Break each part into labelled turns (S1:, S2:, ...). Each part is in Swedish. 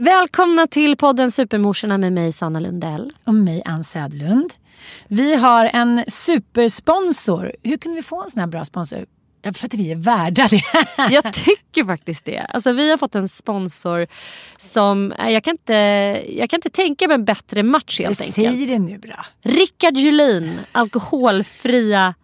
S1: Välkomna till podden Supermorsorna med mig Sanna Lundell.
S2: Och mig Ann Södlund. Vi har en supersponsor. Hur kunde vi få en sån här bra sponsor? Ja, för att vi är värda det.
S1: Jag tycker faktiskt det. Alltså, vi har fått en sponsor som... eh, Jag kan inte, jag kan inte tänka mig en bättre match helt enkelt.
S2: Säg det nu bra.
S1: Rickard Julin, alkoholfria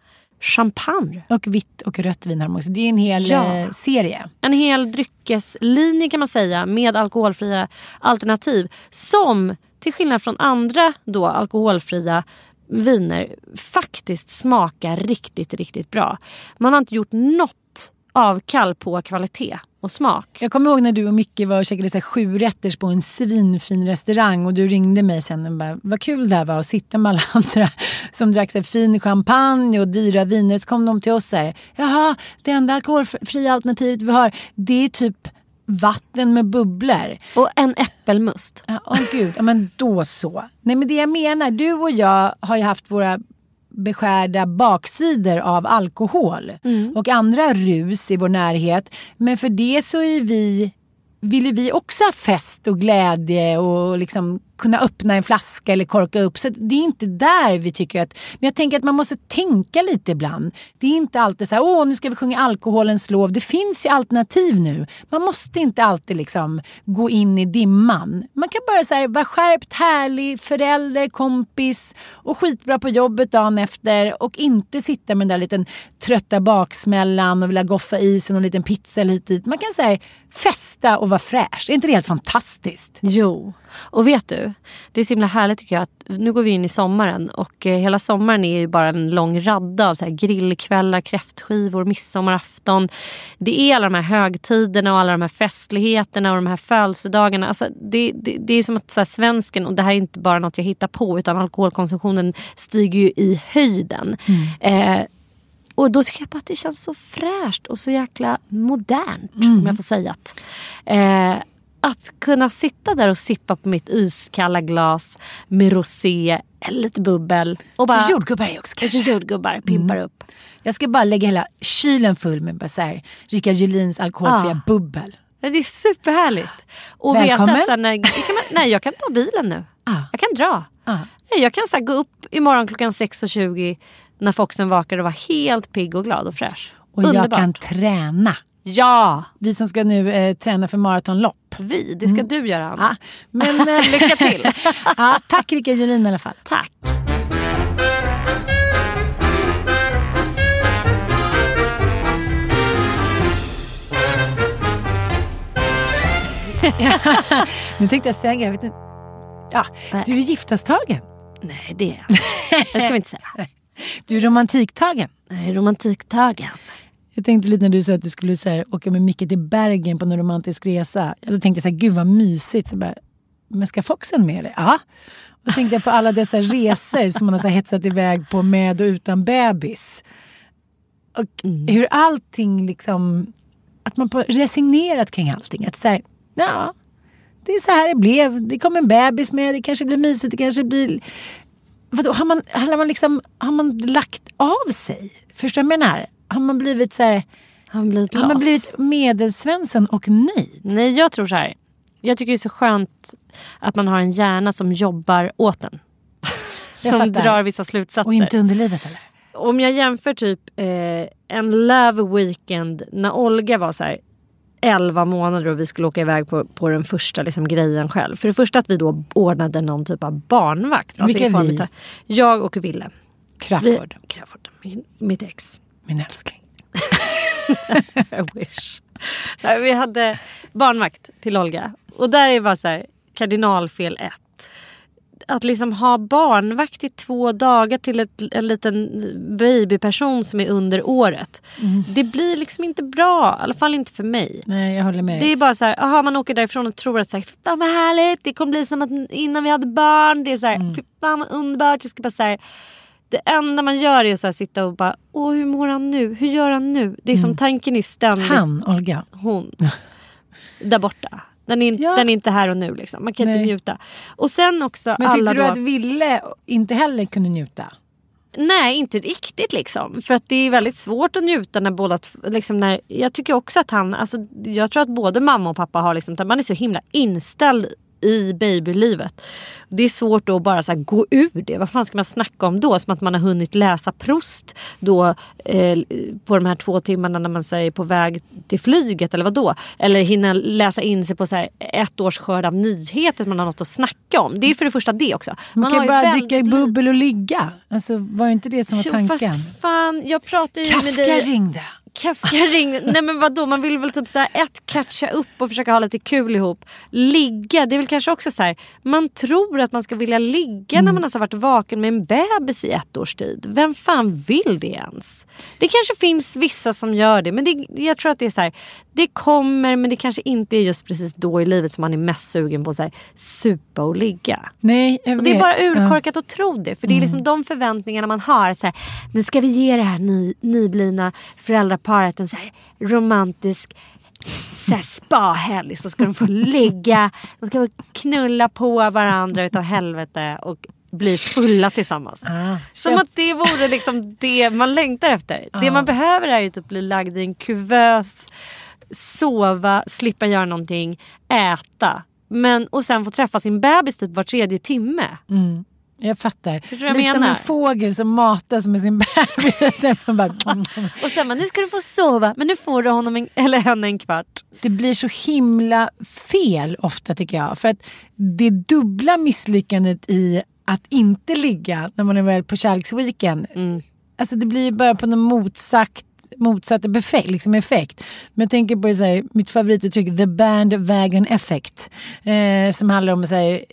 S1: champagne.
S2: Och vitt och rött vin har de också. Det är en hel
S1: Ja.
S2: eh, serie.
S1: En hel dryckeslinje kan man säga med alkoholfria alternativ. Som till skillnad från andra då alkoholfria viner faktiskt smakar riktigt, riktigt bra. Man har inte gjort något avkall på kvalitet och smak.
S2: Jag kommer ihåg när du och Micke var och käkade så sju rätters på en svinfin restaurang och du ringde mig sen och bara vad kul det här var att sitta med alla andra som drack så fin champagne och dyra viner. Så kom de till oss så här, jaha det enda alkoholfria alternativet vi har det är typ vatten med bubblor.
S1: Och en äppelmust.
S2: Ja, Åh gud, ja, men då så. Nej men det jag menar, du och jag har ju haft våra beskärda baksidor av alkohol och andra rus i vår närhet. Men för det så är vi, vill vi också ha fest och glädje och liksom kunna öppna en flaska eller korka upp. Så det är inte där vi tycker att... Men jag tänker att man måste tänka lite ibland. Det är inte alltid så här, åh nu ska vi sjunga alkoholens lov. Det finns ju alternativ nu. Man måste inte alltid liksom gå in i dimman. Man kan bara så här, vara skärpt, härlig, förälder, kompis och skitbra på jobbet dagen efter och inte sitta med den där liten trötta baksmällan och vilja goffa i sig någon liten pizza eller hit dit. Man kan säga festa och vara fräsch. Är inte det helt fantastiskt?
S1: Jo, och vet du? Det är så himla härligt tycker jag att nu går vi in i sommaren och eh, hela sommaren är ju bara en lång radda av så här grillkvällar, kräftskivor, midsommarafton. Det är alla de här högtiderna och alla de här festligheterna och de här födelsedagarna. Alltså det, det, det är som att så här, svensken, och det här är inte bara något jag hittar på utan alkoholkonsumtionen stiger ju i höjden. Eh, och då tycker jag bara att det känns så fräscht och så jäkla modernt om jag får säga att. Eh, att kunna sitta där och sippa på mitt iskalla glas med rosé eller lite bubbel. Och bara,
S2: Lite jordgubbar också
S1: Lite
S2: kanske.
S1: jordgubbar, pimpar upp.
S2: Jag ska bara lägga hela kylen full med bara så här, Rickard Julins alkoholfria
S1: Ah.
S2: bubbel.
S1: Det är superhärligt. Och
S2: Välkommen.
S1: veta så när, kan man, nej, jag kan ta bilen nu.
S2: Ah.
S1: Jag kan dra.
S2: Ah.
S1: Nej, jag kan så här, gå upp imorgon klockan 6.20 när Foxen vakar och vara helt pigg och glad och fräsch.
S2: Och jag
S1: Underbart.
S2: kan träna.
S1: Ja,
S2: Vi som ska nu eh, träna för maratonlopp.
S1: vi. Det ska du göra, Anna.
S2: Ja, men, eh,
S1: Lycka till.
S2: ja, tack Rickard Julin i alla fall.
S1: Tack.
S2: nu tänkte jag säga, jag vet inte. Ja,
S1: Nej.
S2: du är giftastagen.
S1: Nej, det är jag. Det ska vi inte säga.
S2: Du är romantiktagen.
S1: Jag är romantiktagen.
S2: Jag tänkte lite när du sa att du skulle så här, åka med Micke till Bergen på en romantisk resa. Då tänkte jag så här, gud vad mysigt. Så bara, men ska Foxen med eller? Ja. Och då tänkte jag på alla dessa resor som man har så här hetsat iväg på med och utan bebis. Och hur allting liksom, att man på resignerat kring allting. Att så här, ja, det är så här det blev. Det kom en bebis med, det kanske blir mysigt, det kanske blir... Vadå, har man, har man, liksom, har man lagt av sig? Förstår du vad jag menar? Har man blivit så här,
S1: Har man blivit
S2: har man blivit medelsvensson och nöjd?
S1: Nej, jag tror så här. Jag tycker det är så skönt att man har en hjärna som jobbar åt en. Som drar vissa slutsatser.
S2: Och inte under livet eller?
S1: Om jag jämför typ eh, en love weekend när Olga var så här 11 månader och vi skulle åka iväg på, på den första liksom, grejen själv. För det första att vi då ordnade någon typ av barnvakt. Alltså
S2: Vilka
S1: form
S2: vi?
S1: Jag och Ville. Vi,
S2: Crafoord,
S1: Crafoord min, mitt ex.
S2: Min älskling.
S1: I wish. Nej, Vi hade barnvakt till Olga. Och där är bara så här, kardinalfel ett. Att liksom ha barnvakt i två dagar till ett, en liten babyperson som är under året. Det blir liksom inte bra. I alla fall inte för mig.
S2: Nej, jag håller med
S1: Det är bara så här, aha, man åker därifrån och tror att så här, fan vad härligt, det kommer bli som att innan vi hade barn. Det är så här,
S2: Mm.
S1: fan vad underbart. Jag ska bara så här, det enda man gör är att sitta och bara, åh hur mår han nu? Hur gör han nu? Det är som tanken är ständigt
S2: Mm. Han, Olga.
S1: hon. Där borta. Den är,
S2: Ja.
S1: den är inte här och nu. Liksom. Man kan
S2: Nej.
S1: inte njuta. Och sen också
S2: Men tyckte du
S1: då...
S2: att Ville inte heller kunde njuta?
S1: Nej, inte riktigt liksom. För att det är väldigt svårt att njuta när båda... Liksom när, jag tycker också att han... Alltså, jag tror att både mamma och pappa har liksom... Man är så himla inställd i babylivet. Det är svårt då att bara så här gå ur det. Vad fan ska man snacka om då? Som att man har hunnit läsa Proust då, eh, på de här två timmarna när man är på väg till flyget eller vad då? Eller hinna läsa in sig på så här ett års skörd av nyheter som man har något att snacka om. Det är för det första det också.
S2: Man, kan
S1: har
S2: ju bara
S1: väldigt
S2: dricka i bubbel och ligga. Alltså, var inte det som var
S1: Jo,
S2: tanken?
S1: fast fan, jag pratar ju med
S2: Kafka
S1: dig.
S2: ringde.
S1: Kafka ringde. Nej men vadå, man vill väl typ så här, ett catcha upp och försöka ha lite kul ihop. Ligga, det är väl kanske också så här. Man tror att man ska vilja ligga
S2: Mm.
S1: när man har varit vaken med en bebis i ett års tid. Vem fan vill det ens? Det kanske finns vissa som gör det men det, jag tror att det är så här. Det kommer men det kanske inte är just precis då i livet som man är mest sugen på att supa och ligga.
S2: Nej, jag
S1: Och det är
S2: vet.
S1: bara
S2: Ja. Mm.
S1: urkorkat att tro det. För det är liksom de förväntningarna man har. Så här, nu ska vi ge det här ny, nyblivna föräldraparet en så här romantisk spahelg. Så ska de få ligga, de ska få knulla på varandra utav helvete och bli fulla tillsammans.
S2: Ah.
S1: Som
S2: Jag-
S1: att det vore liksom det man längtar efter. Det man behöver är ju typ bli lagd i en kuvös, sova, slippa göra någonting, äta. Men, och sen få träffa sin bebis typ var tredje timme.
S2: Jag fattar.
S1: Förstår du vad jag
S2: Lite som
S1: menar?
S2: en fågel som matas med sin bebis. Sen bara,
S1: Och sen bara, nu ska du få sova men nu får du honom en, eller henne en kvart.
S2: det blir så himla fel ofta tycker jag. För att det dubbla misslyckandet i att inte ligga när man är väl på kärleksweekend. Alltså det blir ju bara på något motsagt motsatt effekt, liksom effekt. Men jag tänker på det så här, mitt favorituttryck, the bandwagon effect. Eh, som handlar om så här,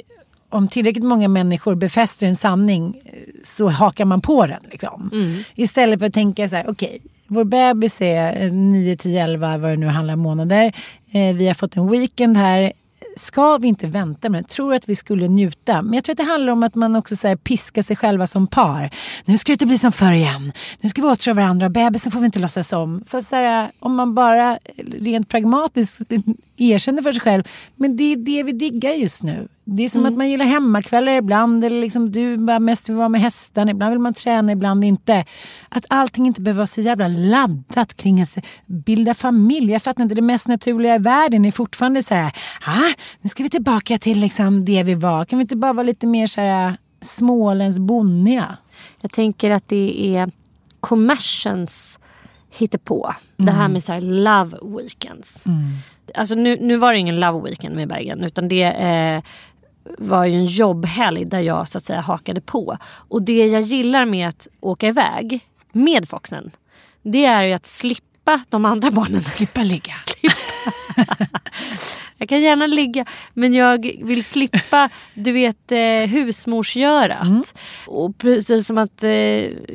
S2: om tillräckligt många människor befäster en sanning eh, så hakar man på den. Liksom. Istället för att tänka så här, okej, vår bebis är eh, 9, 10, 11 vad det nu handlar om månader. Eh, vi har fått en weekend här. Ska vi inte vänta med det? Tror att vi skulle njuta. Men jag tror att det handlar om att man också så här piskar sig själva som par. Nu ska det inte bli som förr igen. Nu ska vi återfå varandra. Bebisen får vi inte låtsas om. För så här, om man bara rent pragmatiskt erkänner för sig själv. Men det är det vi diggar just nu. Det är som att man gillar hemmakvällar ibland. Eller liksom du bara mest vill vara med hästarna. Ibland vill man träna, ibland inte. Att allting inte behöver vara så jävla laddat kring att bilda familj. Jag fattar inte, det mest naturliga i världen är fortfarande så här. Ah, nu ska vi tillbaka till liksom det vi var. Kan vi inte bara vara lite mer så här Småländsk bonniga?
S1: Jag tänker att det är kommersens hittepå. Det här med så här love weekends. Alltså nu, nu var det ingen love weekend med Bergen utan det eh, var ju en jobbhelg där jag så att säga hakade på. Och det jag gillar med att åka iväg med Foxen det är ju att slippa de andra barnen.
S2: Slippa ligga.
S1: Jag kan gärna ligga men jag vill slippa du vet eh, husmorsgörat.
S2: Mm.
S1: Och precis som att eh,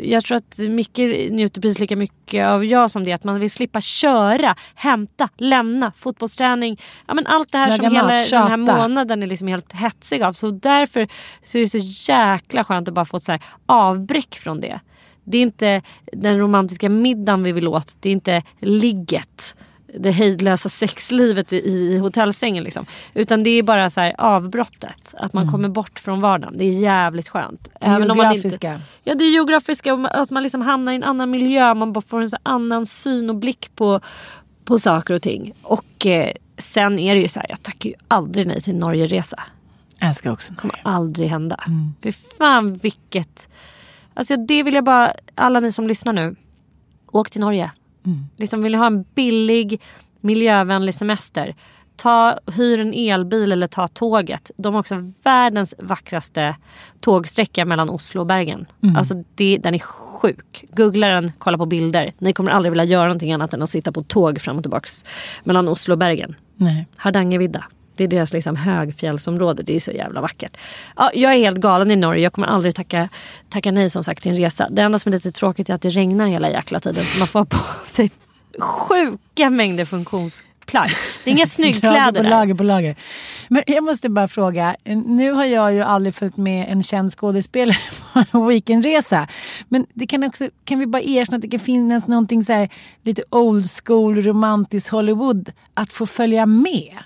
S1: jag tror att Micke njuter precis lika mycket av jag som det. Att man vill slippa köra, hämta, lämna, fotbollsträning. Ja, men allt det här
S2: Laga
S1: som
S2: mat,
S1: hela den
S2: tjata.
S1: här månaden är liksom helt hetsig av. Så därför så är det så jäkla skönt att bara få ett så här avbräck från det. Det är inte den romantiska middagen vi vill åt. Det är inte ligget. Det hejdlösa sexlivet i, i hotellsängen. Liksom. Utan det är bara så här avbrottet. Att man kommer bort från vardagen. Det är jävligt skönt.
S2: Mm. Det
S1: man
S2: geografiska.
S1: Inte, ja det är geografiska. och Att man liksom hamnar i en annan miljö. Man bara får en så annan syn och blick på, på saker och ting. Och eh, sen är det ju så här. Jag tackar ju aldrig nej till en Norgeresa.
S2: Jag älskar också
S1: kommer aldrig hända. Mm. Fy fan vilket... Alltså det vill jag bara, alla ni som lyssnar nu. Åk till Norge. Liksom vill ni ha en billig miljövänlig semester. Ta, hyr en elbil eller ta tåget. De har också världens vackraste tågsträcka mellan Oslo och Bergen. Alltså det, den är sjuk. Googla den, kolla på bilder. Ni kommer aldrig vilja göra någonting annat än att sitta på tåg fram och tillbaks mellan Oslo och Bergen.
S2: Nej.
S1: Hardangervidda. Det är deras liksom högfjällsområde. Det är så jävla vackert. Ja, jag är helt galen i Norge. Jag kommer aldrig tacka, tacka nej som sagt till en resa. Det enda som är lite tråkigt är att det regnar hela jäkla tiden. Så man får på sig sjuka mängder funktionsplagg. Det är inga
S2: Lager
S1: snyggkläder
S2: på
S1: där.
S2: lager på lager. Men jag måste bara fråga. Nu har jag ju aldrig följt med en känd skådespelare på en weekendresa. Men det kan, också, kan vi bara erkänna att det kan finnas någonting så här, lite old school romantiskt Hollywood att få följa med.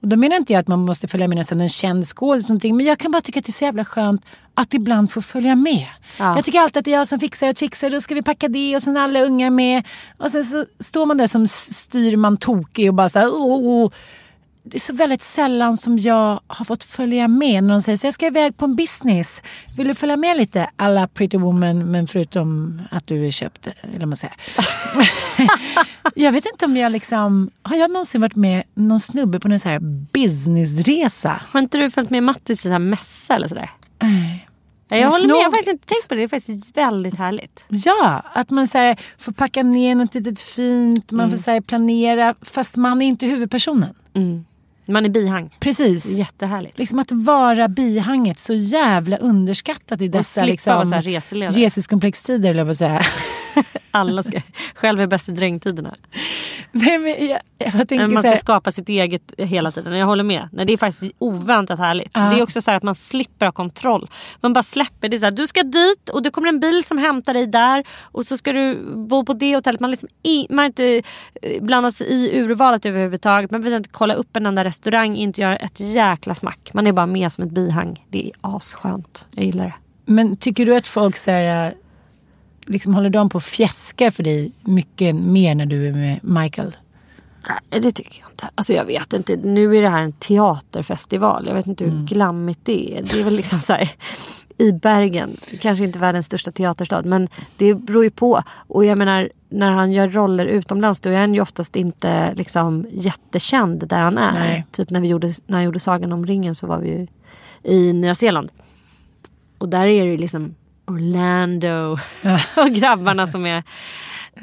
S2: Och då menar inte jag att man måste följa med nästan en känd skådis men jag kan bara tycka att det är så jävla skönt att ibland få följa med.
S1: Ja.
S2: Jag tycker alltid att det är jag som fixar och trixar, då ska vi packa det och sen är alla ungar med. Och sen så står man där som styrman tokig och bara så här, oh, oh. Det är så väldigt sällan som jag har fått följa med när de säger så jag ska iväg på en business. Vill du följa med lite alla Pretty Woman men förutom att du är köpt, eller man säger. jag vet inte om jag liksom, har jag någonsin varit med någon snubbe på en så här businessresa?
S1: Har inte du följt med Mattis i en mässa eller sådär?
S2: Nej.
S1: Ja, jag
S2: Jag
S1: håller med. Jag har
S2: snog-
S1: faktiskt inte tänkt på det. Det är faktiskt väldigt härligt.
S2: Ja, att man så här, får packa ner något litet fint, man får så här, planera fast man är inte huvudpersonen.
S1: Man är bihang.
S2: Precis.
S1: Jättehärligt.
S2: Liksom att vara bihanget så jävla underskattat i dessa liksom. Jesuskomplextider, eller jag på att säga.
S1: Alla ska själv är bäst i drängtiderna.
S2: Nej, men jag, jag tänker
S1: man ska
S2: här,
S1: skapa sitt eget hela tiden. Jag håller med. Nej, det är faktiskt oväntat härligt.
S2: Ja.
S1: Det är också så här att man slipper ha kontroll. Man bara släpper. Det är så här, du ska dit och det kommer en bil som hämtar dig där. Och så ska du bo på det hotellet. Man, liksom i, man inte eh, blandat sig i urvalet överhuvudtaget. Man behöver inte kolla upp en enda restaurang. Inte göra ett jäkla smack. Man är bara med som ett bihang. Det är asskönt. Jag gillar det.
S2: men tycker du att folk så här, liksom håller de på och fjäskar för dig mycket mer när du är med Michael?
S1: Nej, det tycker jag inte. Alltså jag vet inte. Nu är det här en teaterfestival. Jag vet inte hur glammigt det är. Det är väl liksom så här i Bergen. Kanske inte världens största teaterstad. Men det beror ju på. Och jag menar när han gör roller utomlands då är han ju oftast inte liksom jättekänd där han är.
S2: Nej.
S1: Typ när, vi gjorde, när han gjorde Sagan om ringen så var vi ju i Nya Zeeland. Och där är det ju liksom Orlando och grabbarna som är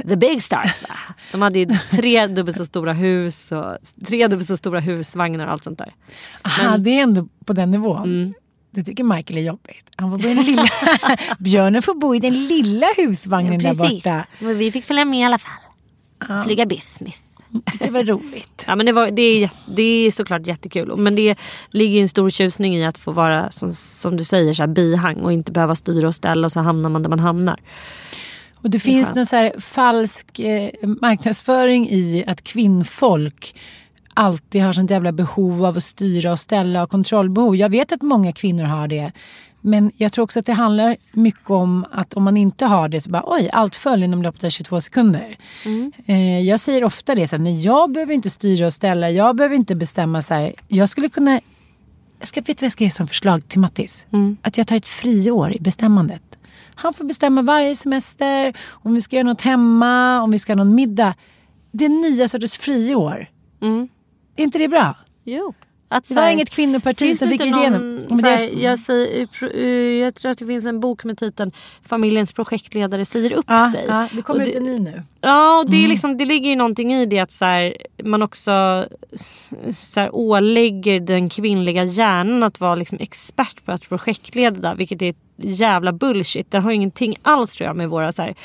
S1: the big stars. De hade ju tre dubbelt så stora hus och tre dubbelt så stora husvagnar och allt sånt där.
S2: Aha, det är ändå på den nivån.
S1: Mm.
S2: Det tycker Michael är jobbigt. Han får bo i den lilla... Björnen får bo i den lilla husvagnen där borta.
S1: Men vi fick följa med i alla fall. Flyga business.
S2: Det var roligt.
S1: Ja, men det, var, det, är, det är såklart jättekul. Men det ligger en stor tjusning i att få vara som, som du säger så här, bihang och inte behöva styra och ställa och så hamnar man där man hamnar.
S2: Och det
S1: är
S2: finns
S1: skönt.
S2: någon så här falsk eh, marknadsföring i att kvinnfolk alltid har sånt jävla behov av att styra och ställa och kontrollbehov. Jag vet att många kvinnor har det. Men jag tror också att det handlar mycket om att om man inte har det så bara oj, allt föll inom loppet av 22 sekunder. Eh, jag säger ofta det, så här, nej jag behöver inte styra och ställa, jag behöver inte bestämma så här. Jag skulle kunna, jag ska, vet du vad jag ska ge som förslag till Mattis? Att jag tar ett friår i bestämmandet. Han får bestämma varje semester, om vi ska göra något hemma, om vi ska ha någon middag. Det är nya sorters friår.
S1: Mm.
S2: Är inte det bra?
S1: Jo. Att,
S2: Det var
S1: här,
S2: inget kvinnoparti som fick igenom.
S1: någon, här, jag, säger, jag tror att det finns en bok med titeln Familjens projektledare säger upp
S2: Ja,
S1: sig.
S2: ja, det kommer
S1: Och
S2: ut en ny nu.
S1: Ja, och det,
S2: Mm.
S1: är liksom, det ligger ju någonting i det att så här, man också så här, ålägger den kvinnliga hjärnan att vara liksom expert på att projektleda. Vilket är jävla bullshit. Det har ingenting alls tror jag med våra så här,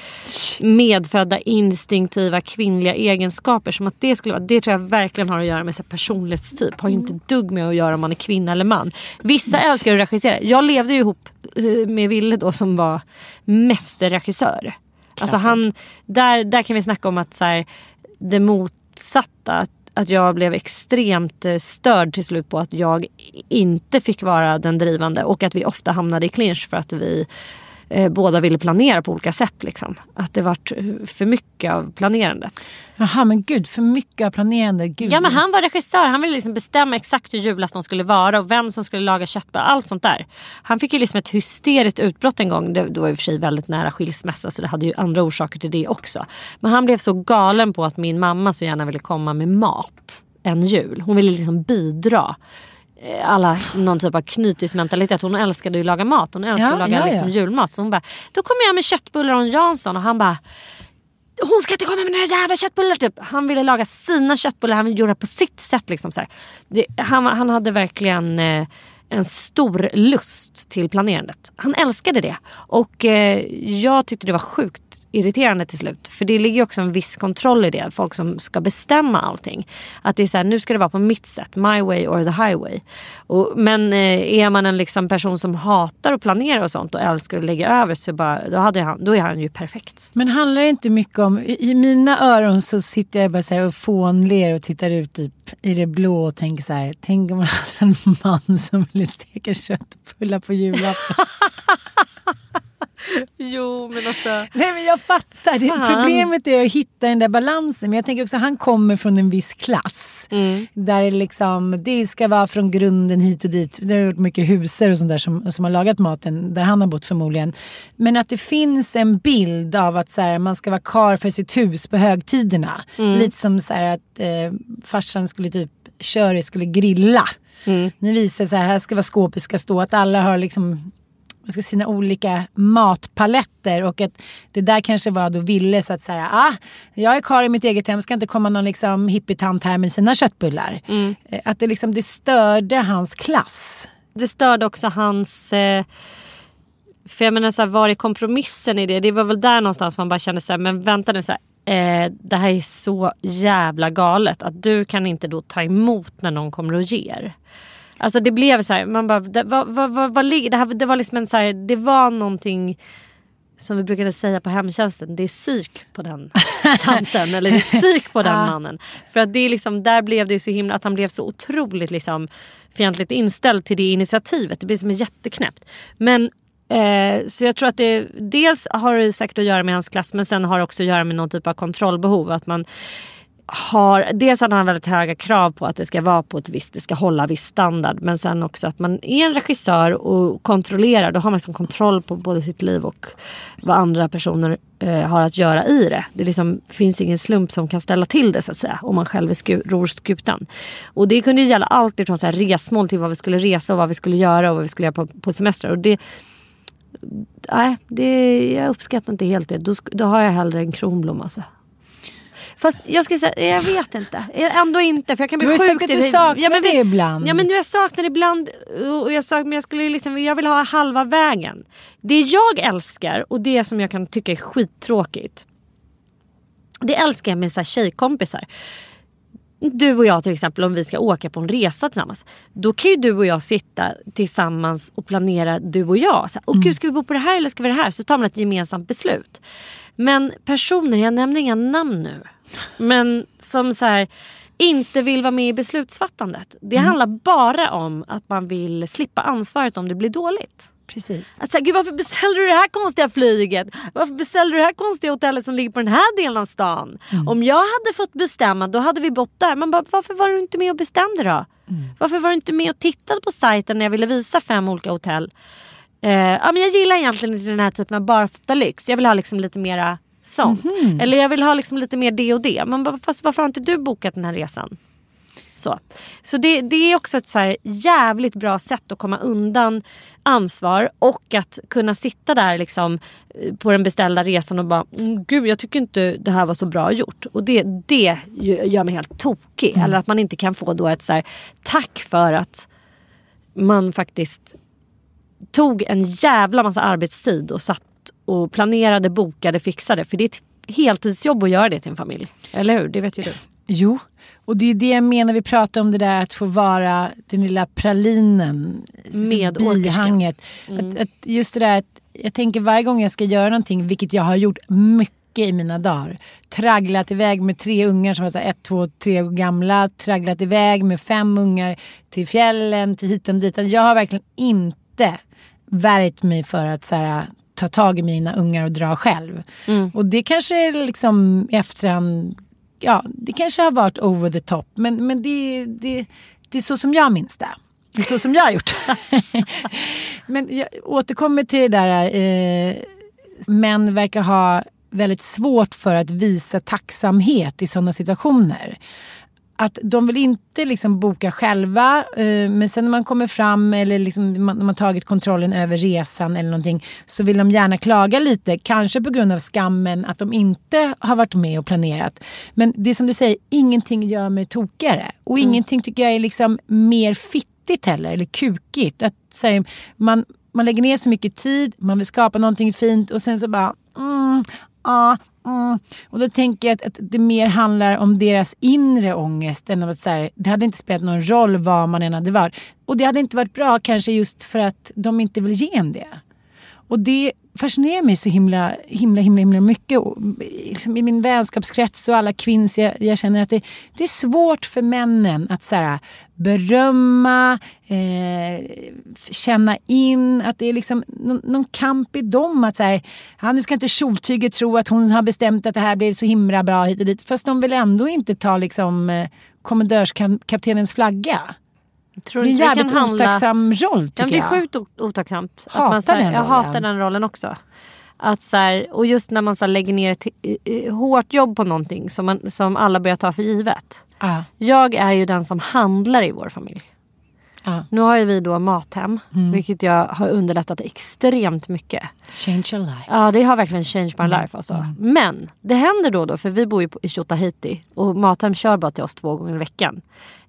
S1: medfödda instinktiva kvinnliga egenskaper. Som att det, skulle vara, det tror jag verkligen har att göra med så här, personlighetstyp. Har ju inte dugg med att göra om man är kvinna eller man. Vissa älskar att regissera. Jag levde ju ihop eh, med Ville då som var mästerregissör. Alltså han, där, där kan vi snacka om att så här, det motsatta. Att, jag blev extremt eh, störd till slut på att jag inte fick vara den drivande. Och att vi ofta hamnade i clinch för att vi eh, båda ville planera på olika sätt. Liksom. Att det vart eh, för mycket av planerandet.
S2: Jaha men gud, för mycket av planerande. Gud.
S1: Ja men han var regissör, han ville liksom bestämma exakt hur julafton skulle vara och vem som skulle laga köttbullar, allt sånt där. Han fick ju liksom ett hysteriskt utbrott en gång, det, det var i och för sig väldigt nära skilsmässa så det hade ju andra orsaker till det också. Men han blev så galen på att min mamma så gärna ville komma med mat en jul. Hon ville liksom bidra. Eh, Alla någon typ av knytismentalitet. Hon älskade ju att laga mat. Hon älskade
S2: Ja,
S1: att laga
S2: ja, ja.
S1: liksom julmat. Så hon bara, då kommer jag med köttbullar och en Jansson. Och han bara, hon ska inte komma med några jävla köttbullar typ. Han ville laga sina köttbullar, han ville göra på sitt sätt. Liksom, så. Det, han, han hade verkligen eh, en stor lust till planerandet. Han älskade det. Och eh, jag tyckte det var sjukt irriterande till slut. För det ligger också en viss kontroll i det. Folk som ska bestämma allting. Att det är så här, nu ska det vara på mitt sätt. My way or the highway. Och, men eh, är man en liksom person som hatar att planera och sånt och älskar att lägga över så bara, då, hade han, då är han ju perfekt.
S2: Men handlar det inte mycket om, i i mina öron så sitter jag bara så här och fånler och tittar ut typ i det blå och tänker så här, tänk om man hade en man som ville steka köttbullar på julafton.
S1: Jo men alltså.
S2: Nej men jag fattar, det, problemet är att hitta den där balansen. Men jag tänker också han kommer från en viss klass.
S1: Mm.
S2: Där det, liksom, det ska vara från grunden hit och dit. Det har varit mycket huser och sånt där som, som har lagat maten där han har bott förmodligen. Men att det finns en bild av att så här, man ska vara kar för sitt hus på högtiderna.
S1: Mm.
S2: Lite som så här, att eh, farsan skulle typ, Köri skulle grilla.
S1: Mm.
S2: Nu visar det sig här ska vara skåpet ska stå. Att alla har liksom vad ska, sina olika matpaletter och att det där kanske var då ville så att säga, ah, jag är karl i mitt eget hem, ska inte komma någon liksom hippietant här med sina köttbullar. Eh, Att det liksom, det störde hans klass.
S1: Det störde också hans... Eh, för jag menar så här, var är kompromissen i det? Det var väl där någonstans man bara kände så här, men vänta nu så här. Eh, det här är så jävla galet att du kan inte då ta emot när någon kommer och ger. Alltså det blev så här, man bara, det, vad, vad, vad, vad ligger, det, här, det var liksom en så här, det var någonting som vi brukade säga på hemtjänsten, det är psyk på den tanten eller det är psyk på den mannen. För att det är liksom, där blev det så himla, att han blev så otroligt liksom fientligt inställd till det initiativet. Det blir som jätteknäppt. Men Eh, så jag tror att det dels har det säkert att göra med hans klass men sen har det också att göra med någon typ av kontrollbehov. Att man har, dels att han har väldigt höga krav på att det ska vara på ett visst, det ska hålla viss standard. Men sen också att man är en regissör och kontrollerar. Då har man liksom kontroll på både sitt liv och vad andra personer eh, har att göra i det. Det liksom, finns ingen slump som kan ställa till det så att säga. Om man själv sku, ror skutan. Och det kunde ju gälla allt ifrån så här resmål till vad vi skulle resa och vad vi skulle göra och vad vi skulle göra på, på semester. Och det, nej, det, jag uppskattar inte helt det. Då, då har jag hellre en kronblom alltså. Fast jag ska säga, jag vet inte. Ändå inte för jag kan bli
S2: Du har ju sagt att du saknar
S1: men
S2: det ibland.
S1: Ja men jag saknar det ibland. Och jag, sak, men jag, skulle liksom, jag vill ha halva vägen. Det jag älskar och det som jag kan tycka är skittråkigt. Det älskar jag med så här tjejkompisar. Du och jag till exempel om vi ska åka på en resa tillsammans. Då kan ju du och jag sitta tillsammans och planera du och jag. Så här, Åh
S2: Mm.
S1: gud ska vi bo på det här eller ska vi det här? Så tar man ett gemensamt beslut. Men personer, jag nämner inga namn nu. Men som så här inte vill vara med i beslutsfattandet. Det
S2: Mm.
S1: handlar bara om att man vill slippa ansvaret om det blir dåligt.
S2: Precis.
S1: Att säga, Gud, varför beställde du det här konstiga flyget? Varför beställde du det här konstiga hotellet som ligger på den här delen av stan? Om jag hade fått bestämma då hade vi bott där. Bara, varför var du inte med och bestämde då? Varför var du inte med och tittade på sajten när jag ville visa fem olika hotell? Eh, ja, men jag gillar egentligen inte den här typen av barfotalyx. Jag vill ha liksom lite mera sånt. Eller jag vill ha liksom lite mer det och det. Bara, fast varför har inte du bokat den här resan? Så. Så det, det är också ett så här jävligt bra sätt att komma undan ansvar och att kunna sitta där liksom eh, på den beställda resan och bara mm, gud jag tycker inte det här var så bra gjort. Och det, det gör mig helt tokig. Eller att man inte kan få då ett så här, tack för att man faktiskt tog en jävla massa arbetstid och satt och planerade, bokade, fixade. För det är ett heltidsjobb att göra det till en familj. Eller hur? Det vet ju du.
S2: Jo, och det är det jag menar. Vi pratar om det där att få vara den lilla pralinen.
S1: Med
S2: bihanget.
S1: Mm.
S2: Att, att just det där att jag tänker varje gång jag ska göra någonting, vilket jag har gjort mycket i mina dagar. Tragglat iväg med tre ungar som var så ett, två, tre år gamla. Tragglat iväg med fem ungar till fjällen, till hit och dit. Jag har verkligen inte värjt mig för att så här, ta tag i mina ungar och dra själv.
S1: Mm.
S2: Och det kanske liksom i efterhand, ja det kanske har varit over the top. Men, men det, det, det är så som jag minns det. Det är så som jag har gjort. men jag återkommer till det där, eh, män verkar ha väldigt svårt för att visa tacksamhet i sådana situationer att de vill inte liksom boka själva eh, men sen när man kommer fram eller liksom man, man tagit kontrollen över resan eller någonting så vill de gärna klaga lite. Kanske på grund av skammen att de inte har varit med och planerat. Men det är som du säger, ingenting gör mig tokigare. Och mm. ingenting tycker jag är liksom mer fittigt heller eller kukigt. Att, här, man, man lägger ner så mycket tid, man vill skapa någonting fint och sen så bara mm, ah, Mm. Och då tänker jag att, att, det mer handlar om deras inre ångest. Än att så här, det hade inte spelat någon roll vad man än hade varit. Och det hade inte varit bra kanske just för att de inte vill ge en det. Och det fascinerar mig så himla, himla, himla, himla mycket. Och liksom I min vänskapskrets och alla kvinns jag, jag känner att det, det, är svårt för männen att så här, berömma, eh, känna in. Att det är liksom någon, någon kamp i dem. Att så här, han nu ska inte kjoltyget tro att hon har bestämt att det här blev så himla bra hit och dit. Fast de vill ändå inte ta liksom, eh, kommendörskaptenens flagga.
S1: Tror
S2: det är en jävligt
S1: handla...
S2: otacksam roll tycker
S1: ja,
S2: jag.
S1: Det är sjukt otacksamt.
S2: Hatar
S1: att man, så här,
S2: den
S1: jag
S2: rollen.
S1: hatar den rollen också. Att så här, och just när man så här, lägger ner ett hårt jobb på någonting som, man, som alla börjar ta för givet.
S2: Ah.
S1: Jag är ju den som handlar i vår familj.
S2: Ah.
S1: Nu har ju vi då Mathem,
S2: Mm.
S1: vilket jag har underlättat extremt mycket.
S2: Change your life.
S1: Ja det har verkligen changed my
S2: Mm.
S1: life alltså. Men det händer då och då, för vi bor ju i Tjotahejti och Mathem kör bara till oss två gånger i veckan.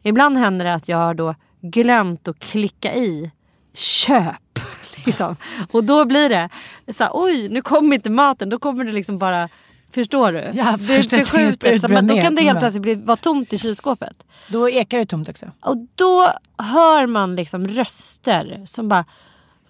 S1: Ibland händer det att jag då glömt att klicka i köp. Liksom. Och då blir det så här, oj nu kommer inte maten. Då kommer det liksom bara, förstår du?
S2: Ja,
S1: det
S2: först ett
S1: förskjutet. Så man, då kan det helt plötsligt bli, vara tomt i kylskåpet.
S2: Då ekar det tomt också.
S1: Och då hör man liksom röster som bara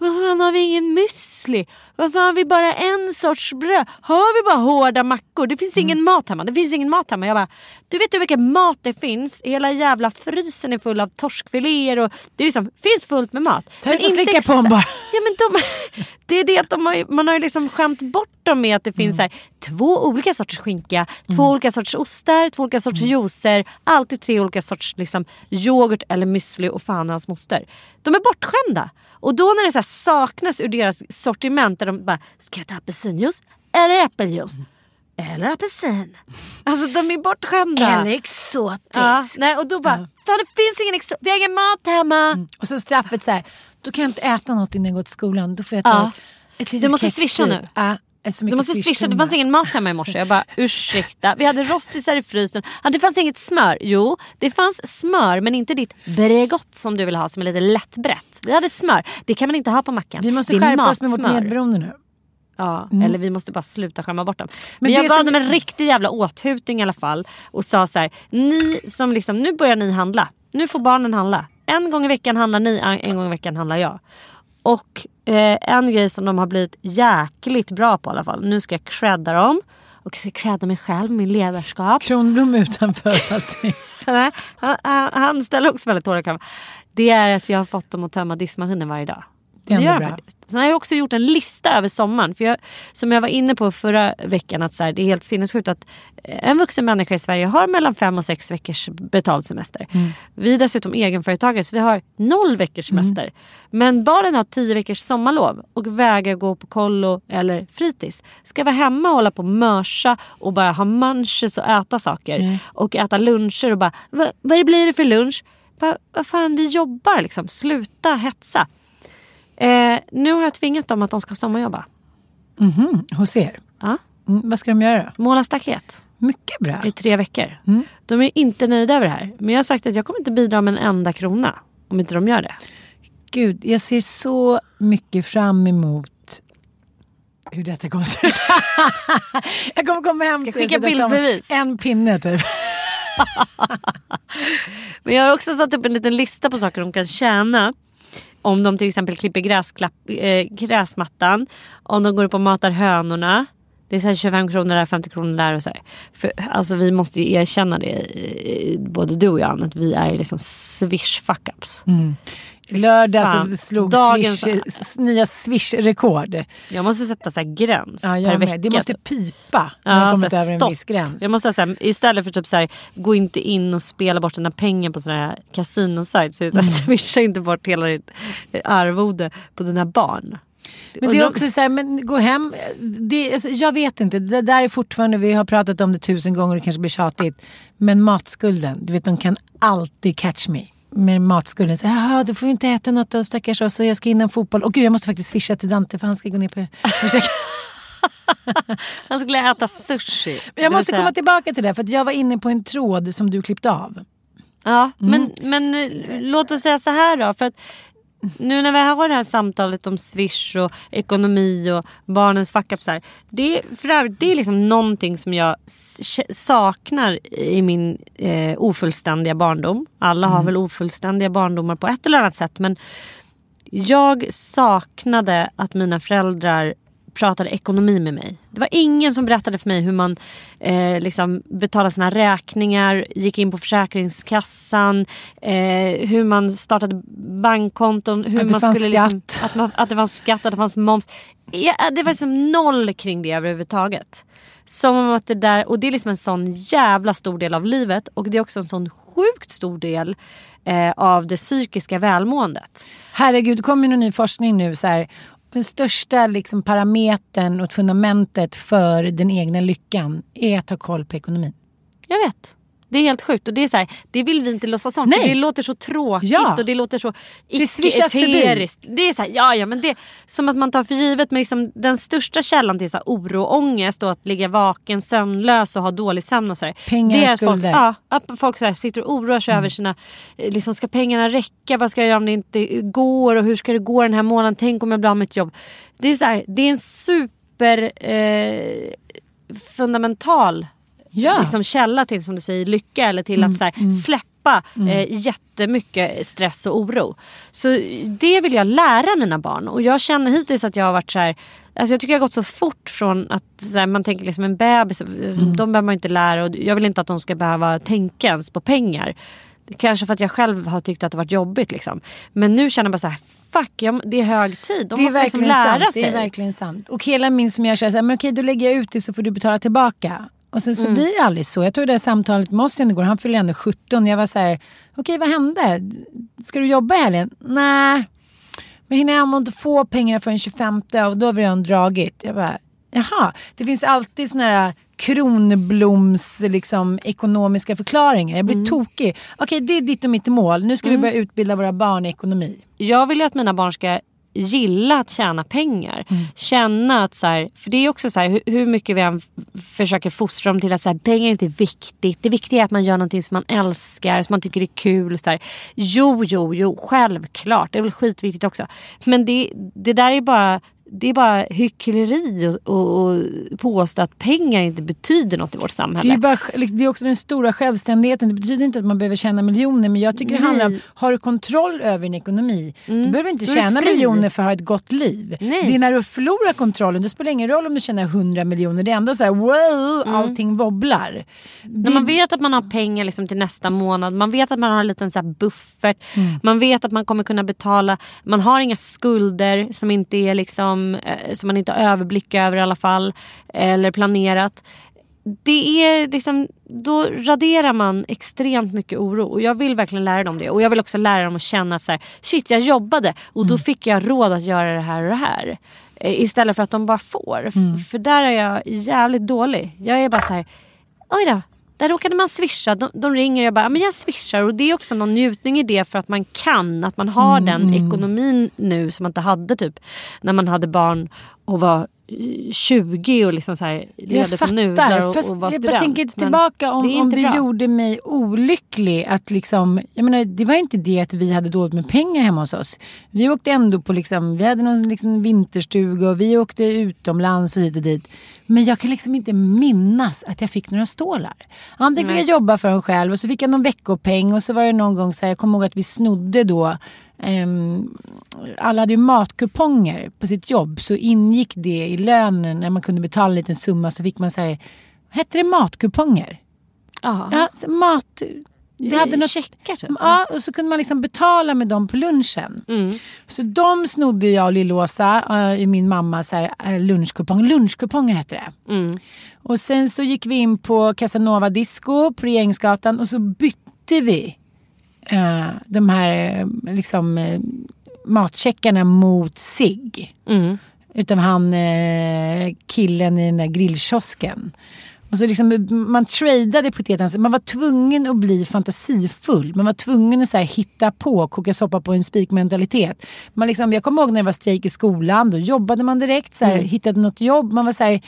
S1: varför fan har vi ingen müsli? Varför har vi bara en sorts bröd? Har vi bara hårda mackor? Det finns ingen mat hemma. Det finns ingen mat hemma. Jag bara, du vet hur mycket mat det finns? Hela jävla frysen är full av torskfiléer och det liksom, finns fullt med mat.
S2: Och
S1: inte
S2: slicka på dem bara.
S1: Ja, men de, det är det att de har, man har ju liksom skämt bort dem med att det finns så här, två olika sorters skinka, två olika sorters ostar, två olika sorters juicer, alltid tre olika sorters liksom, yoghurt eller müsli och fan hans moster. De är bortskämda. Och då när det så saknas ur deras sortiment där de bara, ska jag ta apelsinjuice eller äppeljuice? Eller apelsin. Alltså de är bortskämda.
S2: exotisk.
S1: ja, nej, och då bara, fan det finns ingen exo- vi har ingen mat hemma.
S2: Och så straffet så här, då kan jag inte äta något innan jag går till skolan. Då får jag ta
S1: Ja.
S2: ett litet
S1: Du måste swisha nu.
S2: Ja,
S1: Du måste swisha, det
S2: swishtungor.
S1: fanns ingen mat hemma i morse. Jag bara ursäkta, vi hade rostisar i frysen. Ja, det fanns inget smör. Jo, det fanns smör men inte ditt Bregott som du vill ha som är lite lättbrett. Vi hade smör, det kan man inte ha på mackan.
S2: Vi måste
S1: det är
S2: skärpa oss med vårt medberoende nu.
S1: Ja, eller vi måste bara sluta skämma bort dem. Men,
S2: Men
S1: jag
S2: det
S1: bad
S2: som-
S1: om en riktig jävla åthutning i alla fall. Och sa så här, ni som liksom, nu börjar ni handla. Nu får barnen handla. En gång i veckan handlar ni, en gång i veckan handlar jag. Och eh, en grej som de har blivit jäkligt bra på i alla fall. Nu ska jag credda dem. Och jag ska credda mig själv, min ledarskap.
S2: Kronblom utanför allting.
S1: Han, han ställer också väldigt hårda krav. Det är att jag har fått dem att tömma diskmaskinen varje dag.
S2: Det
S1: gör han. Sen har jag också gjort en lista över sommaren. För jag, som jag var inne på förra veckan, att så här, det är helt sinnessjukt att eh, en vuxen människa i Sverige har mellan fem och sex veckors betald semester.
S2: Mm.
S1: Vi är dessutom egenföretagare så vi har noll veckors
S2: Mm.
S1: semester. Men barnen har tio veckors sommarlov och vägrar gå på kollo eller fritids. Ska vara hemma och hålla på och mörsa och bara ha munches och äta saker. Och äta luncher och bara, "Va- vad blir det för lunch? vad va fan vi jobbar liksom. Sluta hetsa. Eh, nu har jag tvingat dem att de ska sommarjobba.
S2: Mhm, hos er?
S1: Ja.
S2: Mm, vad ska de göra då?
S1: Måla staket
S2: Mycket bra.
S1: i tre veckor. De är inte nöjda över det här. Men jag har sagt att jag kommer inte bidra med en enda krona om inte de gör det.
S2: Gud, jag ser så mycket fram emot hur detta kommer se ut. jag kommer komma hem
S1: Ska
S2: till
S1: skicka bildbevis.
S2: En pinne typ.
S1: Men jag har också satt upp en liten lista på saker de kan tjäna. Om de till exempel klipper gräsklapp, eh, gräsmattan. Om de går upp och matar hönorna. Det är så här 25 kronor där, 50 kronor där och så här. För, alltså, vi måste ju erkänna det, eh, både du och jag, att vi är liksom swish fuck-ups.
S2: Mm.
S1: Lördag
S2: så slog
S1: Dagens-
S2: swish, nya swish-rekord.
S1: Jag måste sätta så här gräns
S2: Ja,
S1: per
S2: jag
S1: vecka.
S2: med. Det måste
S1: typ.
S2: pipa när jag
S1: Ja,
S2: kommit
S1: så här,
S2: över en
S1: stopp.
S2: viss gräns.
S1: Jag måste här, istället för typ så här, gå inte in och spela bort dina pengar på sådana här kasinosajter. Så
S2: Mm.
S1: swisha inte bort hela ditt eh, arvode på dina barn.
S2: Men det är också så här, men gå hem. Det, alltså, jag vet inte, det där är fortfarande, vi har pratat om det tusen gånger och det kanske blir tjatigt. Men matskulden, du vet de kan alltid catch me. Med matskulden, så, jaha du får inte äta något då stackars oss och jag ska in en fotboll. Och gud jag måste faktiskt swisha till Dante för han ska gå ner på.
S1: Han skulle äta sushi.
S2: Jag
S1: Det vill
S2: måste komma tillbaka till det för jag var inne på en tråd som du klippte av.
S1: Ja,
S2: Mm.
S1: men, men eh, låt oss säga så här då. För att nu när vi har det här samtalet om Swish och ekonomi och barnens fuck-ups. Det, för övrigt, det är liksom någonting som jag saknar i min eh, ofullständiga barndom. Alla
S2: Mm.
S1: har väl ofullständiga barndomar på ett eller annat sätt. Men jag saknade att mina föräldrar pratade ekonomi med mig. Det var ingen som berättade för mig hur man eh, liksom betalade sina räkningar, gick in på Försäkringskassan, eh, hur man startade bankkonton, hur
S2: Att
S1: man skulle liksom, att, man, att det fanns skatt, att det fanns moms. Ja, det var liksom noll kring det överhuvudtaget. Som om att det där, och det är liksom en sån jävla stor del av livet och det är också en sån sjukt stor del eh, av det psykiska välmåendet.
S2: Herregud, det kommer ju någon ny forskning nu. Så här, den största liksom, parametern och fundamentet för den egna lyckan är att ha koll på ekonomin.
S1: Jag vet. Det är helt sjukt. Och det, är så här, det vill vi inte låtsas om.
S2: Nej.
S1: För det låter så tråkigt
S2: Ja.
S1: och det låter så icke-eteriskt. Det är så här, ja, ja, men det som att man tar för givet. Men liksom, den största källan till så här, oro och ångest och att ligga vaken, sömnlös och ha dålig sömn och sådär.
S2: Pengar
S1: det
S2: och
S1: är folk,
S2: skulder. Mm.
S1: ja, att folk så här, sitter och oroar sig över sina... eh, Liksom, ska pengarna räcka? Vad ska jag göra om det inte går? Och hur ska det gå den här månaden? Tänk om jag blir av med ett jobb? Det är, så här, det är en super... Eh, fundamental
S2: Ja.
S1: liksom källa till som du säger lycka eller till att så här, släppa eh, jättemycket stress och oro. Så det vill jag lära mina barn och jag känner hittills att jag har varit så här Alltså jag tycker jag har gått så fort från att så här, man tänker liksom en bebis, alltså, de behöver man inte lära och jag vill inte att de ska behöva tänka ens på pengar. Kanske för att jag själv har tyckt att det varit jobbigt liksom. Men nu känner jag bara så här, fuck, jag, det är hög tid. De
S2: det
S1: måste liksom lära
S2: sant.
S1: sig.
S2: Det är verkligen sant. Och hela min som jag känner såhär, men okej då lägger jag ut det så får du betala tillbaka. Och sen så
S1: Mm.
S2: blir det aldrig så. Jag tog det här samtalet med Ossian igår, han fyller ändå 17. Jag var så här, okej vad hände? Ska du jobba i helgen? Nej. Men hinner jag ändå inte få pengar för den 25 och då har vi redan dragit. Jag bara, jaha. Det finns alltid såna här kronbloms liksom, ekonomiska förklaringar. Jag blir
S1: Mm.
S2: tokig. Okej det är ditt och mitt mål. Nu ska vi börja utbilda våra barn i ekonomi.
S1: jag vill ju att mina barn ska gilla att tjäna pengar.
S2: Mm.
S1: Känna att så här, för det är också så här, hur, hur mycket vi än försöker fostra dem till att så här, pengar är inte viktigt. Det viktiga är att man gör någonting som man älskar, som man tycker är kul. Så här. Jo, jo, jo, självklart. Det är väl skitviktigt också. Men det, det där är bara det är bara hyckleri och, och, och påstå att pengar inte betyder något i vårt samhälle.
S2: Det är, bara, liksom, det är också den stora självständigheten. Det betyder inte att man behöver tjäna miljoner. Men jag tycker det handlar om,
S1: Nej.
S2: har du kontroll över din ekonomi. Du behöver inte
S1: du
S2: tjäna miljoner för att ha ett gott liv.
S1: Nej.
S2: Det är när du förlorar kontrollen. Det spelar ingen roll om du tjänar 100 miljoner. Det är ändå så här, wow, allting wobblar.
S1: När man vet att man har pengar liksom till nästa månad, man vet att man har en liten så här buffert,
S2: Mm.
S1: man vet att man kommer kunna betala, man har inga skulder som, inte är liksom, eh, som man inte har överblick över i alla fall, eller planerat. Det är liksom, då raderar man extremt mycket oro och jag vill verkligen lära dem det. Och jag vill också lära dem att känna så här, shit jag jobbade och
S2: Mm.
S1: då fick jag råd att göra det här och det här. Eh, Istället för att de bara får.
S2: Mm.
S1: För där är jag jävligt dålig. Jag är bara så här, oj då, där råkade man swisha. De, de ringer och jag bara, men jag swishar. Och det är också någon njutning i det för att man kan. Att man har
S2: Mm,
S1: den ekonomin nu som man inte hade typ när man hade barn och var eh, 20 och liksom så här levde på nudlar och, och var
S2: jag
S1: student.
S2: bara tänker tillbaka
S1: det
S2: om,
S1: är
S2: om det
S1: bra.
S2: gjorde mig olycklig. Att liksom, jag menar, det var inte det att vi hade dåligt med pengar hemma hos oss. Vi åkte ändå på, liksom, vi hade någon liksom vinterstuga och vi åkte utomlands och hit och dit. Men jag kan liksom inte minnas att jag fick några stålar. Antingen fick jag jobba för dem själv och så fick jag någon veckopeng och så var det någon gång så här, jag kommer ihåg att vi snodde då ehm, alla hade ju matkuponger på sitt jobb så ingick det i lönen när man kunde betala en liten summa så fick man så här, hette det matkuponger?
S1: Ja.
S2: Ja, mat... Det hade något,
S1: Checkar typ.
S2: ja, och så kunde man liksom betala med dem på lunchen.
S1: Mm.
S2: Så de snodde jag och Lill-Åsa äh, i min mammas här, äh, lunchkupong. Lunchkuponger hette det.
S1: Mm.
S2: Och sen så gick vi in på Casanova Disco på Regeringsgatan och så bytte vi eh, de här eh, liksom, eh, matcheckarna mot sig.
S1: Mm.
S2: Utav han eh, killen i den där grillkiosken. Och så liksom, man tradade på ett helt annat sätt. Man var tvungen att bli fantasifull. Man var tvungen att så här, hitta på, koka soppa på en spikmentalitet. Man liksom, jag kommer ihåg när det var strejk i skolan. Då jobbade man direkt. Så här, Hittade något jobb. Man var så här,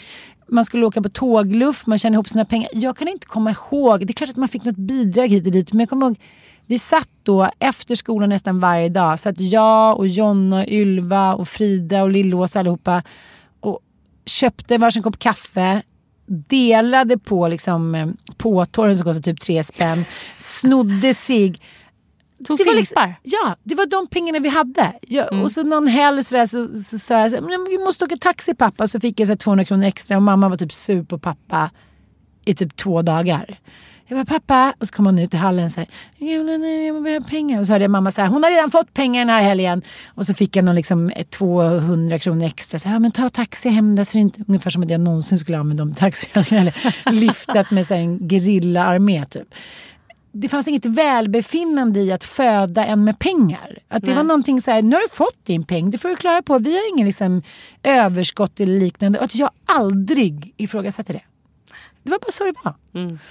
S2: man skulle åka på tågluff, man tjänade ihop sina pengar. Jag kan inte komma ihåg. Det är klart att man fick något bidrag hit och dit. Men jag kommer ihåg, vi satt då efter skolan nästan varje dag. Så att jag och Jonna, och Ylva och Frida och Lillås allihopa och köpte varsin kopp kaffe. Delade på liksom, eh, påtåren som kostade typ tre spänn. Snodde sig.
S1: Tog
S2: Det var
S1: fimpar.
S2: liksom, ja, det var de pengarna vi hade. Ja, Och så någon helg så, där, så, så, så "Men vi måste åka taxi pappa. Så fick jag så här, 200 kronor extra och mamma var typ sur på pappa i typ två dagar. Jag bara pappa, och så kom hon ut i hallen så här, "Ja, nej, nej, jag behöver pengar. Och så hörde jag mamma här, hon har redan fått pengar den här helgen. Och så fick jag någon liksom eh, 200 kronor extra. Så ja, men ta taxi hem där så det inte, ungefär som att jag någonsin skulle använda dem taxi. Eller liftat med så en gerillaarmé typ det fanns inget välbefinnande i att föda en med pengar. Att det var någonting så här, nu har du fått din peng, det får du klara på. Vi har ingen liksom, överskott eller liknande. Och att jag aldrig ifrågasatte det. Det var bara så det var.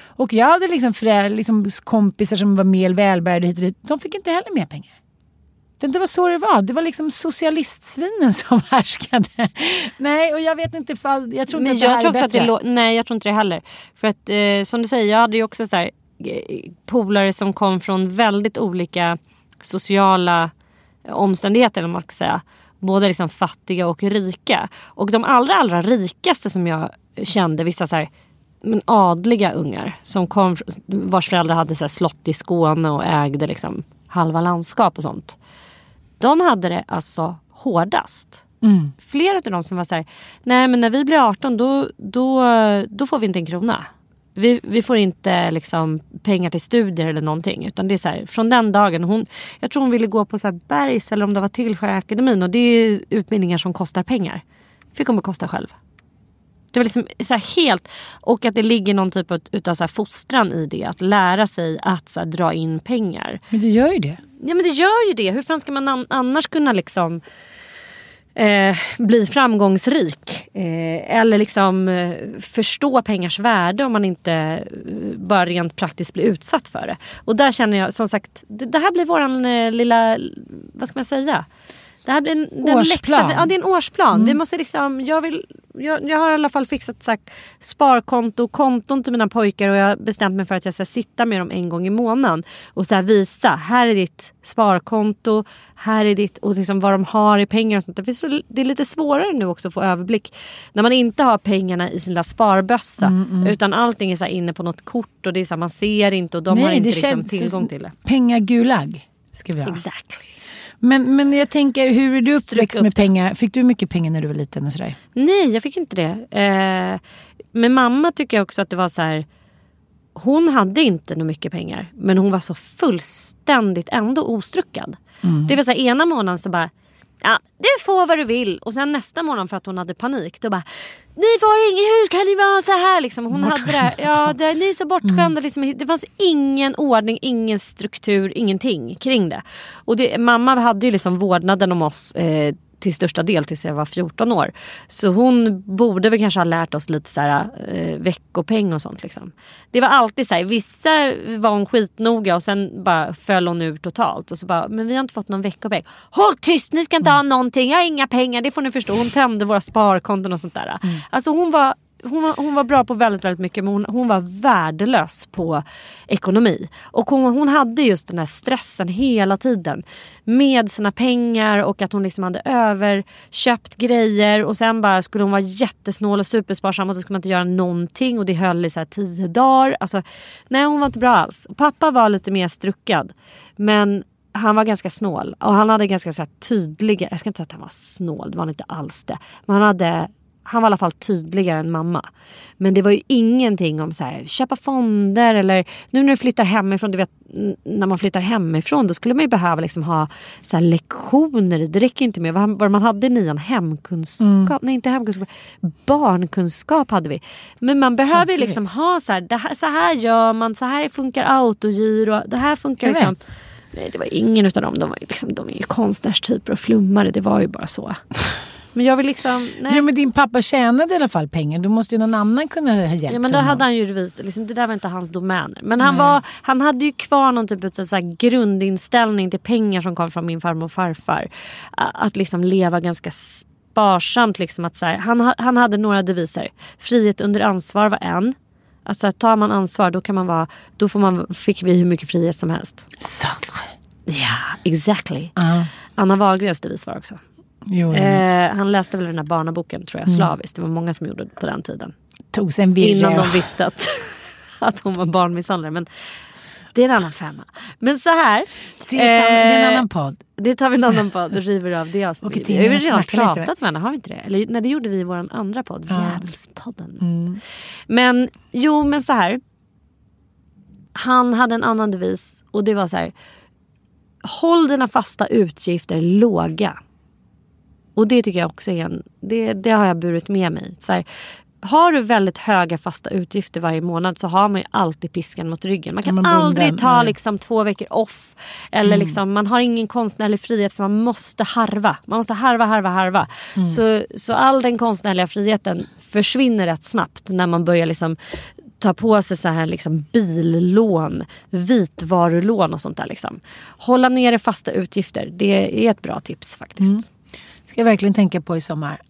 S2: Och jag hade liksom, förä- liksom kompisar som var mer välbärgade hit och dit. De fick inte heller mer pengar. Det var så det var. Det var liksom socialistsvinen som härskade. Nej, och jag vet inte ifall... Jag tror inte
S1: Men
S2: att det här
S1: tror
S2: är
S1: också att det
S2: bättre.
S1: Nej jag tror inte det heller. För att eh, som du säger, jag hade ju också så här, eh, polare som kom från väldigt olika sociala eh, omständigheter vad man ska säga. Både liksom fattiga och rika. Och de allra allra rikaste som jag kände, vissa så här, men adliga ungar som kom, vars föräldrar hade så slott i Skåne och ägde liksom halva landskap och sånt. De hade det alltså hårdast. Flera av dem som var så här, nej men när vi blir 18 då, då, då får vi inte en krona. Vi, vi får inte liksom pengar till studier eller någonting. Utan det är så här, från den dagen, hon, jag tror hon ville gå på så här Bergs eller om det var Tillskärakademin. Och det är utbildningar som kostar pengar. Fick hon bekosta själv. Det var liksom så helt, och att det ligger någon typ av utav så här fostran i det. Att lära sig att så dra in pengar.
S2: Men det gör ju det.
S1: Ja men det gör ju det. Hur fan ska man an- annars kunna liksom eh, bli framgångsrik? Eh, eller liksom eh, förstå pengars värde om man inte eh, bara rent praktiskt blir utsatt för det. Och där känner jag som sagt, det, det här blir våran eh, lilla, vad ska man säga? Det här blir en, den
S2: Årsplan.
S1: läxa- ja det är en årsplan. Vi måste liksom, jag, vill, jag, jag har i alla fall fixat sagt, sparkonto och konton till mina pojkar och jag har bestämt mig för att jag ska sitta med dem en gång i månaden och så här visa, här är ditt sparkonto, här är ditt och liksom vad de har i pengar och sånt. Det är så- Det är lite svårare nu också att få överblick när man inte har pengarna i sin lilla sparbössa utan allting är så här inne på något kort och det är så här, man ser inte och de har inte liksom tillgång till det.
S2: Pengagulag ska vi ha.
S1: Exactly.
S2: Men, men jag tänker, hur är du uppväxt
S1: upp
S2: med pengar? Fick du mycket pengar när du var liten och sådär?
S1: Nej, jag fick inte det. Eh, men mamma tycker jag också att det var så här. Hon hade inte nog mycket pengar. Men hon var så fullständigt ändå ostruckad. Det var så här, ena månaden så bara. Ja, du får vad du vill. Och sen nästa månad för att hon hade panik. Då bara. Ni får inget, hur kan ni vara så här? Liksom, hon hade det ja, det, ni är så bortskämda. Liksom, det fanns ingen ordning, ingen struktur, ingenting kring det. Och det, mamma hade ju liksom vårdnaden om oss. Eh, till största del tills jag var 14 år. Så hon borde väl kanske ha lärt oss lite så här, eh, veckopeng och sånt. Liksom. Det var alltid så här, vissa var hon skitnoga och sen bara föll hon ur totalt. Och så bara, men vi har inte fått någon veckopeng. Håll tyst, ni ska inte ha någonting, jag har inga pengar, det får ni förstå. Hon tömde våra sparkonton och sånt där. Mm. Alltså hon var hon var, hon var bra på väldigt, väldigt mycket men hon, hon var värdelös på ekonomi. Och hon, hon hade just den där stressen hela tiden. Med sina pengar och att hon liksom hade överköpt grejer och sen bara skulle hon vara jättesnål och supersparsam och då skulle man inte göra någonting och det höll i så här tio dagar. Alltså, nej hon var inte bra alls. Pappa var lite mer struckad. Men han var ganska snål och han hade ganska så tydliga, jag ska inte säga att han var snål, det var han inte alls det. Men han hade han var i alla fall tydligare än mamma. Men det var ju ingenting om så här, köpa fonder eller nu när du flyttar hemifrån. Du vet, när man flyttar hemifrån då skulle man ju behöva liksom ha så lektioner. Det räcker ju inte med vad, man hade i nian. Hemkunskap. Mm. Nej inte hemkunskap. Barnkunskap hade vi. Men man behöver ju liksom ha så här, här, så här gör man. Så här funkar autogiro. Det här funkar liksom. Nej det var ingen utav dem. De, var liksom, de är ju konstnärstyper och flummare. Det var ju bara så. Men jag vill liksom... Nej.
S2: Ja, men din pappa tjänade i alla fall pengar. Då måste ju någon annan kunna ha hjälpt
S1: Ja men då
S2: honom.
S1: hade han ju revisor. Liksom, det där var inte hans domäner. Men han, var, han hade ju kvar någon typ av så grundinställning till pengar som kom från min farmor och farfar. Att liksom leva ganska sparsamt. Liksom, att så här, han, han hade några deviser. Frihet under ansvar var en. Alltså tar man ansvar då kan man vara, då får man, fick vi hur mycket frihet som helst.
S2: Sacre.
S1: Ja, exactly. Uh. Anna Wahlgrens devis var också.
S2: Jo,
S1: eh, han läste väl den här barnaboken tror jag mm. slaviskt. Det var många som gjorde det på den tiden.
S2: Tog sig en
S1: Innan de visste att, att hon var barnmisshandlare. Men det är en annan femma. Men så här.
S2: Det, tar, eh, det är en annan podd.
S1: Det tar vi en annan podd och river av det avsnittet. Vi har redan pratat med henne, har vi inte det? Eller nej, det gjorde vi i vår andra podd, ja. Djävulspodden. Mm. Men jo, men så här. Han hade en annan devis och det var så här. Håll dina fasta utgifter låga. Och det tycker jag också är en, det, det har jag burit med mig. Så här, har du väldigt höga fasta utgifter varje månad så har man ju alltid piskan mot ryggen. Man kan man aldrig ta liksom, två veckor off. Eller mm. liksom, man har ingen konstnärlig frihet för man måste harva. Man måste harva, harva, harva. Mm. Så, så all den konstnärliga friheten försvinner rätt snabbt när man börjar liksom ta på sig så här liksom billån, vitvarulån och sånt där. Liksom. Hålla nere fasta utgifter, det är ett bra tips faktiskt. Mm
S2: ska jag verkligen tänka på i sommar.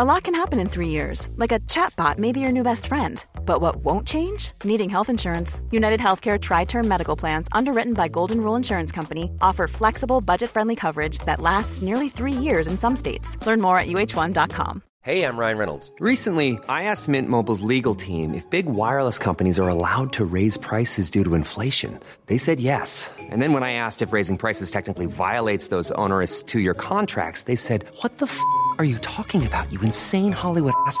S3: A lot can happen in three years, like a chatbot may be your new best friend. But what won't change? Needing health insurance. United Healthcare Tri Term Medical Plans, underwritten by Golden Rule Insurance Company, offer flexible, budget friendly coverage that lasts nearly three years in some states. Learn more at uh1.com.
S4: Hey, I'm Ryan Reynolds. Recently, I asked Mint Mobile's legal team if big wireless companies are allowed to raise prices due to inflation. They said yes. And then when I asked if raising prices technically violates those onerous two year contracts, they said, What the f are you talking about, you insane Hollywood ass?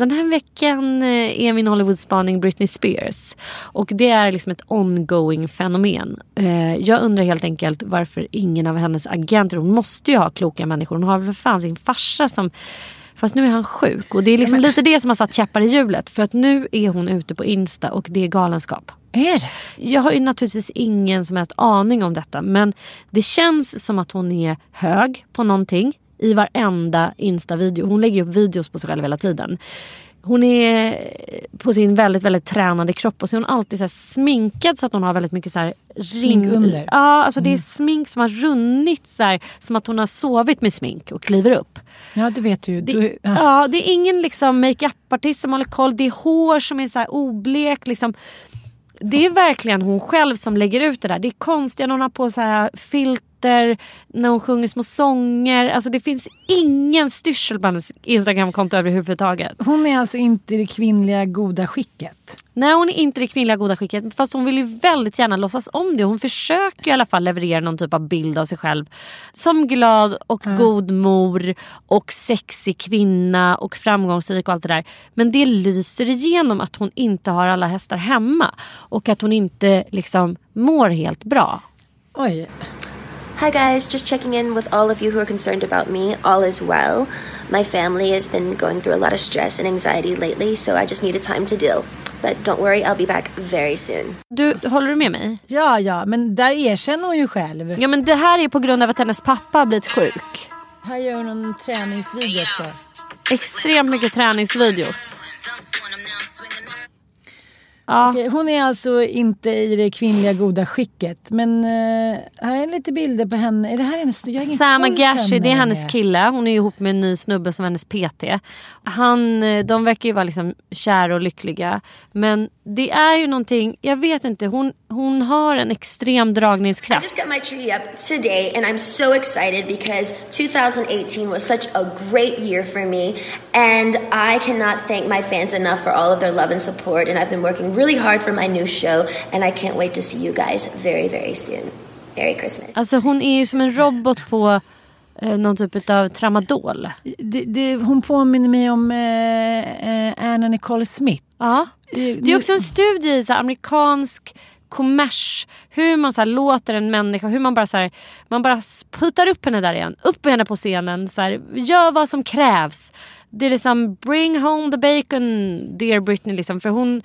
S1: Den här veckan eh, är min Hollywood-spaning Britney Spears. Och det är liksom ett ongoing fenomen. Eh, jag undrar helt enkelt varför ingen av hennes agenter, hon måste ju ha kloka människor. Hon har för fan sin farsa som Fast nu är han sjuk och det är liksom men... lite det som har satt käppar i hjulet. För att nu är hon ute på Insta och det är galenskap.
S2: Är det?
S1: Jag har ju naturligtvis ingen som helst aning om detta. Men det känns som att hon är hög på någonting i varenda Insta-video. Hon lägger upp videos på sig själv hela tiden. Hon är på sin väldigt väldigt tränade kropp och så är hon alltid så sminkad så att hon har väldigt mycket så här
S2: Smink under?
S1: Ja, alltså mm. det är mm. smink som har runnit så här, som att hon har sovit med smink och kliver upp.
S2: Ja det vet du.
S1: Det,
S2: du
S1: ja. ja. det är ingen liksom makeup-artist som håller koll. Det är hår som är så här oblek. Liksom. Det är verkligen hon själv som lägger ut det där. Det är konstigt hon har på så här filter, när hon sjunger små sånger. Alltså det finns ingen styrsel på hennes Instagramkonto överhuvudtaget.
S2: Hon är alltså inte det kvinnliga goda skicket?
S1: Nej hon är inte det kvinnliga goda skicket fast hon vill ju väldigt gärna låtsas om det. Hon försöker i alla fall leverera någon typ av bild av sig själv som glad och mm. god mor och sexig kvinna och framgångsrik och allt det där. Men det lyser igenom att hon inte har alla hästar hemma och att hon inte liksom mår helt bra.
S2: Oj.
S5: Hi guys, just checking in with all of you who are concerned about me. All is well. My family has been going through a lot of stress and anxiety lately, so I just needed time to deal. But don't worry, I'll be back very soon.
S1: Du, håller du med mig?
S2: Ja, ja, men där erkänner hon ju själv.
S1: Ja, men det här är på grund av att hennes pappa har blivit sjuk.
S2: Här gör hon en träningsvideo också.
S1: Extremt mycket träningsvideos.
S2: Ja. Okej, hon är alltså inte i det kvinnliga goda skicket. Men uh, här är lite bilder på henne. Är det här hennes... Jag
S1: Sam Agashi, det är hennes kille. Hon är ihop med en ny snubbe som hennes PT. Han, eh, de verkar ju vara liksom kära och lyckliga. Men det är ju någonting, jag vet inte, hon, hon har en extrem dragningskraft.
S5: I just got my tree up today and I'm so excited because 2018 was such a great year for me and I cannot thank my fans enough for all of their love and support and I've been working really hard for my new show and I can't wait to see you guys very very soon. Merry Christmas.
S1: Alltså hon är ju som en robot på eh, någon typ av tramadol.
S2: Det, det, hon påminner mig om eh, eh Anna Nicole Smith.
S1: Ja. Det är också en studie i så amerikansk kommers. Hur man så här, låter en människa, hur man bara, så här, man bara puttar upp henne där igen. Upp med henne på scenen. Så här, gör vad som krävs. Det är liksom bring home the bacon dear Britney. Liksom, för hon,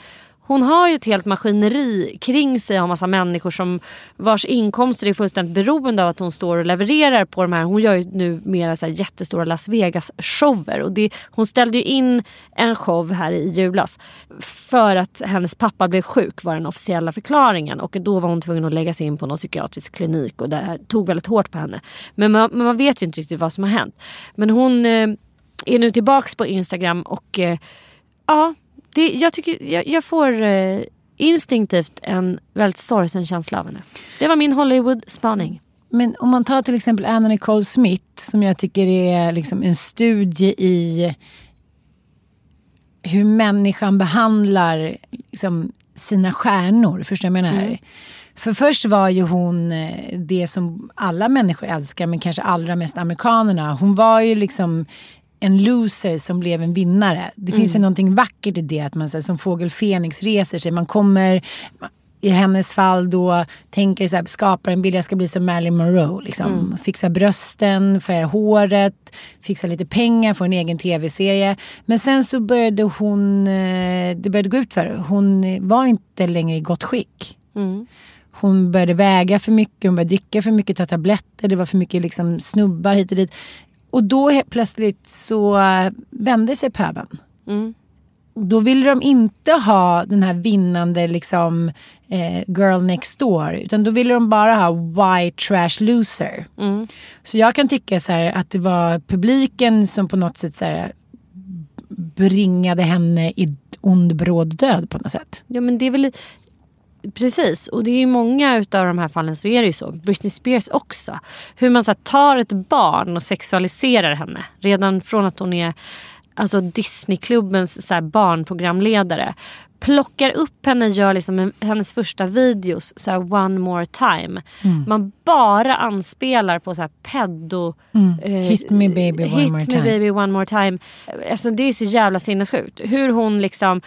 S1: hon har ju ett helt maskineri kring sig av massa människor som vars inkomster är fullständigt beroende av att hon står och levererar på de här. Hon gör ju nu mera så jättestora Las Vegas shower. Och det, hon ställde ju in en show här i julas för att hennes pappa blev sjuk var den officiella förklaringen. Och då var hon tvungen att lägga sig in på någon psykiatrisk klinik och det här tog väldigt hårt på henne. Men man, men man vet ju inte riktigt vad som har hänt. Men hon eh, är nu tillbaks på Instagram och eh, ja det, jag, tycker, jag, jag får eh, instinktivt en väldigt sorgsen känsla av henne. Det var min Hollywood-spaning.
S2: Men om man tar till exempel Anna Nicole Smith som jag tycker är liksom en studie i hur människan behandlar liksom, sina stjärnor. Förstår du vad jag menar? Mm. För först var ju hon eh, det som alla människor älskar men kanske allra mest amerikanerna. Hon var ju liksom en loser som blev en vinnare. Det mm. finns ju någonting vackert i det att man så här, som fågel Fenix reser sig. Man kommer i hennes fall då tänker så här, skapar en bild, jag ska bli som Marilyn Monroe. Liksom. Mm. Fixa brösten, färga håret, fixa lite pengar, få en egen tv-serie. Men sen så började hon, eh, det började gå ut för Hon var inte längre i gott skick. Mm. Hon började väga för mycket, hon började dricka för mycket, ta tabletter, det var för mycket liksom snubbar hit och dit. Och då helt plötsligt så eh, vände sig pöbeln. Mm. Då ville de inte ha den här vinnande liksom, eh, girl next door. Utan då ville de bara ha white trash loser. Mm. Så jag kan tycka så här, att det var publiken som på något sätt så här, bringade henne i ond bråd död på något sätt.
S1: Ja men det är väl Precis, och det är ju många utav de här fallen så är det ju så. Britney Spears också. Hur man så här, tar ett barn och sexualiserar henne. Redan från att hon är alltså Disneyklubbens så här, barnprogramledare. plockar upp henne, gör liksom en, hennes första videos, så här, one more time. Man bara anspelar på så här pedo... eh,
S2: Hit me baby one
S1: hit
S2: more
S1: me
S2: time.
S1: baby one more time. Alltså, det är så jävla sinnessjukt. Hur hon liksom...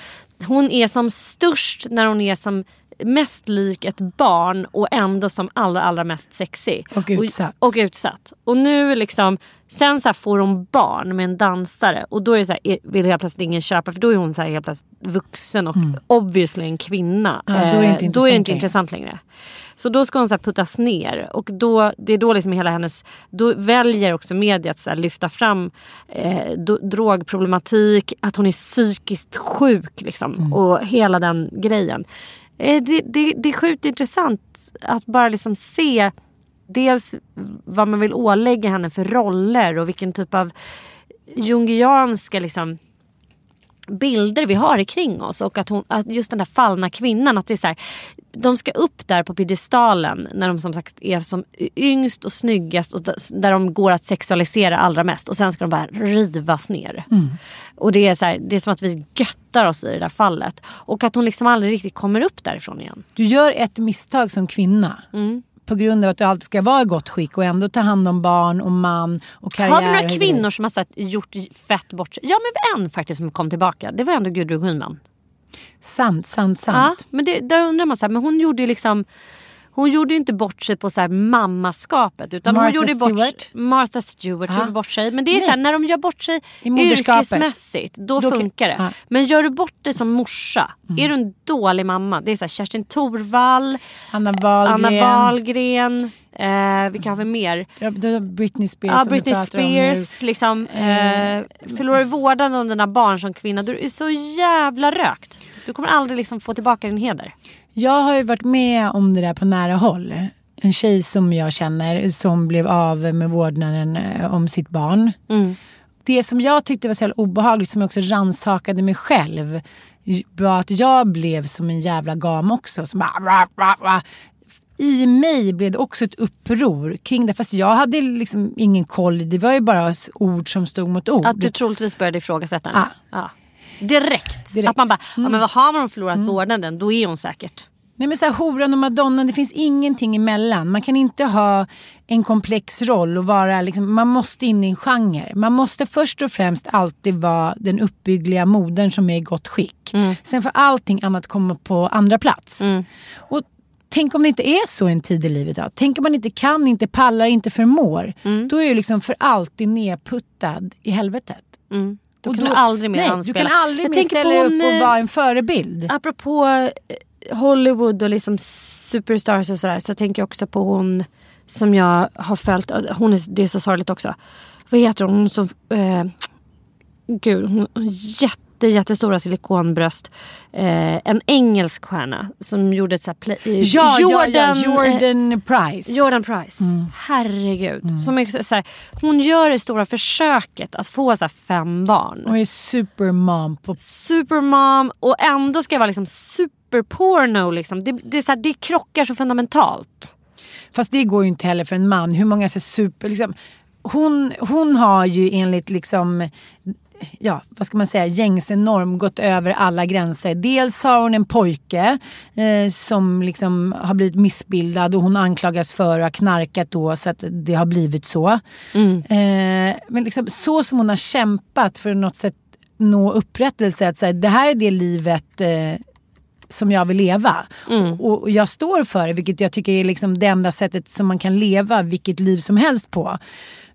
S1: Hon är som störst när hon är som mest lik ett barn och ändå som allra allra mest sexig.
S2: Och utsatt.
S1: Och, och utsatt. Och nu liksom, sen så får hon barn med en dansare och då är så här, är- vill helt plötsligt ingen köpa för då är hon så här helt plötsligt vuxen och obviously en kvinna.
S2: Mm. Ja, då är det inte
S1: Eh, är det
S2: intressant
S1: inte
S2: längre.
S1: intressant längre. Så då ska hon så här puttas ner och då, det är då liksom hela hennes, då väljer också media att så lyfta fram eh, drogproblematik, att hon är psykiskt sjuk liksom,
S2: Mm.
S1: och hela den grejen. Eh, det, det, det är sjukt intressant att bara liksom se dels vad man vill ålägga henne för roller och vilken typ av jungianska liksom, bilder vi har kring oss. Och att, hon, att just den där fallna kvinnan, att det är så här, de ska upp där på piedestalen när de som sagt är som yngst och snyggast och där de går att sexualisera allra mest. Och sen ska de bara rivas ner. Och det är, så här, det är som att vi göttar oss i det där fallet. Och att hon liksom aldrig riktigt kommer upp därifrån igen.
S2: Du gör ett misstag som kvinna.
S1: Mm.
S2: På grund av att du alltid ska vara i gott skick och ändå ta hand om barn och man och karriär.
S1: Har vi några kvinnor som har gjort fett bort sig? Ja men en faktiskt som kom tillbaka. Det var ändå Gudrun Schyman.
S2: Sant, sant,
S1: Ja,
S2: sant.
S1: men det, där undrar man så här, men hon gjorde ju liksom hon gjorde inte bort sig på så här mammaskapet. Utan
S2: Martha
S1: hon gjorde bort,
S2: Stewart?
S1: Martha Stewart
S2: Ja.
S1: gjorde bort sig. Men det är så här, när de gör bort sig yrkesmässigt, då,
S2: Då
S1: funkar det.
S2: ja. Mm.
S1: Men gör du bort det som morsa, är du en dålig mamma. Det är så här, Kerstin Thorvall,
S2: Anna Wahlgren.
S1: Anna Wahlgren, eh, vilka har vi mer?
S2: Ja, Britney Spears
S1: Ja, Britney. Spears. Liksom, eh, förlorar du vårdnaden om dina barn som kvinna, du är så jävla rökt. Du kommer aldrig liksom få tillbaka din heder.
S2: Jag har ju varit med om det där på nära håll. En tjej som jag känner som blev av med vårdnaden eh, om sitt barn.
S1: Mm.
S2: Det som jag tyckte var så jävla obehagligt, som jag också rannsakade mig själv, var att jag blev som en jävla gam också. Som bara. I mig blev det också ett uppror kring det. Fast jag hade liksom ingen koll. Det var ju bara ord som stod mot ord.
S1: Att du troligtvis började ifrågasätta.
S2: Ja.
S1: Ja. Direkt.
S2: Direkt.
S1: Att man bara, ja, men vad har man förlorat vårdnaden, då är hon säkert.
S2: Nej men så här, horan och madonnan, det finns ingenting emellan. Man kan inte ha en komplex roll och vara liksom, man måste in i en genre. Man måste först och främst alltid vara den uppbyggliga modern som är i gott skick. Sen får allting annat komma på andra plats. Och Tänk om det inte är så en tid i livet. Då? Tänk om man inte kan, inte pallar, inte förmår. Då är du liksom för alltid nedputtad i helvetet.
S1: Mm. Då
S2: Och
S1: kan du aldrig mer
S2: nej,
S1: anspela.
S2: Du kan aldrig
S1: Jag
S2: mer ställa
S1: på
S2: upp och vara en förebild.
S1: Apropå eh, Hollywood och liksom superstars och sådär så tänker jag också på hon som jag har följt. Hon är, det är så sorgligt också. Vad heter hon? Hon är så... Eh, gud, hon har jätte, jättestora silikonbröst. Eh, en engelsk stjärna som gjorde ett så här eh,
S2: Ja,
S1: Jordan,
S2: ja, ja,
S1: eh,
S2: Jordan Price.
S1: Jordan Price. Herregud. Som är så, så här, hon gör det stora försöket att få så här, fem barn.
S2: Och är supermom på
S1: Supermom och ändå ska jag vara liksom superporno. Liksom. Det, det, är så här, det krockar så fundamentalt.
S2: Fast det går ju inte heller för en man. Hur många ser super... Liksom, hon, hon har ju enligt liksom, ja, vad ska man säga, gängse norm gått över alla gränser. Dels har hon en pojke eh, som liksom har blivit missbildad och hon anklagas för att ha knarkat då så att det har blivit så. Eh, men liksom, så som hon har kämpat för att något sätt nå upprättelse. Att säga, det här är det livet eh, som jag vill leva. Och och jag står för det, vilket jag tycker är liksom det enda sättet som man kan leva vilket liv som helst på.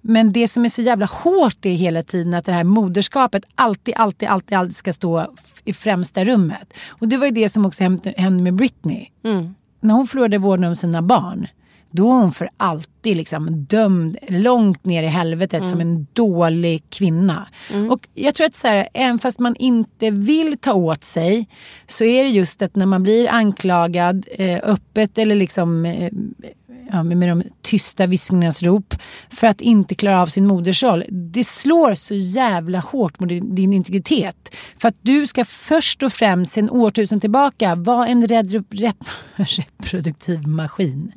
S2: Men det som är så jävla hårt är hela tiden att det här moderskapet alltid, alltid, alltid, alltid ska stå i främsta rummet. Och det var ju det som också hände med Britney. När hon förlorade vårdnaden om sina barn, då var hon för alltid liksom dömd långt ner i helvetet som en dålig kvinna. Och jag tror att så här, även fast man inte vill ta åt sig så är det just att när man blir anklagad eh, öppet eller liksom eh, ja, med de tysta viskningarnas rop för att inte klara av sin modersroll. Det slår så jävla hårt mot din, din integritet. För att du ska först och främst sen årtusen tillbaka vara en red, rep, reproduktiv maskin.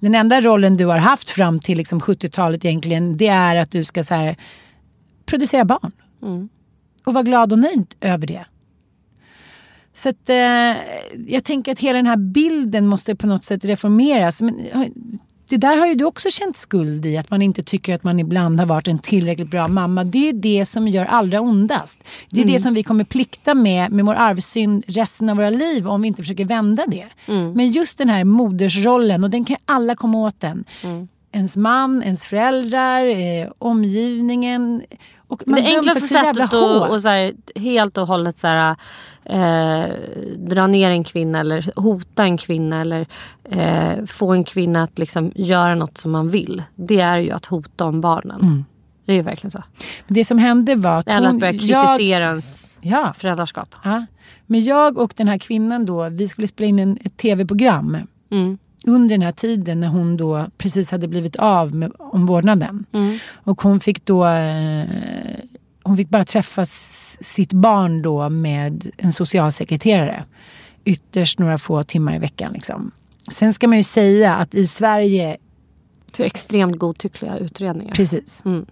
S2: Den enda rollen du har haft fram till liksom 70-talet egentligen det är att du ska så här, producera barn. Och vara glad och nöjd över det. Så att, eh, jag tänker att hela den här bilden måste på något sätt reformeras. Men, det där har ju du också känt skuld i, att man inte tycker att man ibland har varit en tillräckligt bra mamma. Det är det som gör allra ondast. Det är
S1: Mm.
S2: det som vi kommer plikta med, med vår arvsynd resten av våra liv om vi inte försöker vända det.
S1: Mm.
S2: Men just den här modersrollen, och den kan alla komma åt den.
S1: Mm.
S2: Ens man, ens föräldrar, eh, omgivningen. Och man
S1: det enklaste sättet att helt och hållet så här, eh, dra ner en kvinna eller hota en kvinna eller eh, få en kvinna att liksom göra något som man vill. Det är ju att hota om barnen.
S2: Mm.
S1: Det är ju verkligen så.
S2: Det som hände var att
S1: Eller att
S2: hon,
S1: börja
S2: jag,
S1: kritisera ens
S2: ja,
S1: föräldraskap.
S2: ja. Men jag och den här kvinnan då, vi skulle spela in en, ett tv-program.
S1: Mm.
S2: Under den här tiden när hon då precis hade blivit av med omvårdnaden.
S1: Mm.
S2: Och hon fick då eh, hon fick bara träffa sitt barn då med en socialsekreterare. Ytterst några få timmar i veckan. Liksom. Sen ska man ju säga att i Sverige,
S1: Så extremt godtyckliga utredningar.
S2: precis.
S1: Mm.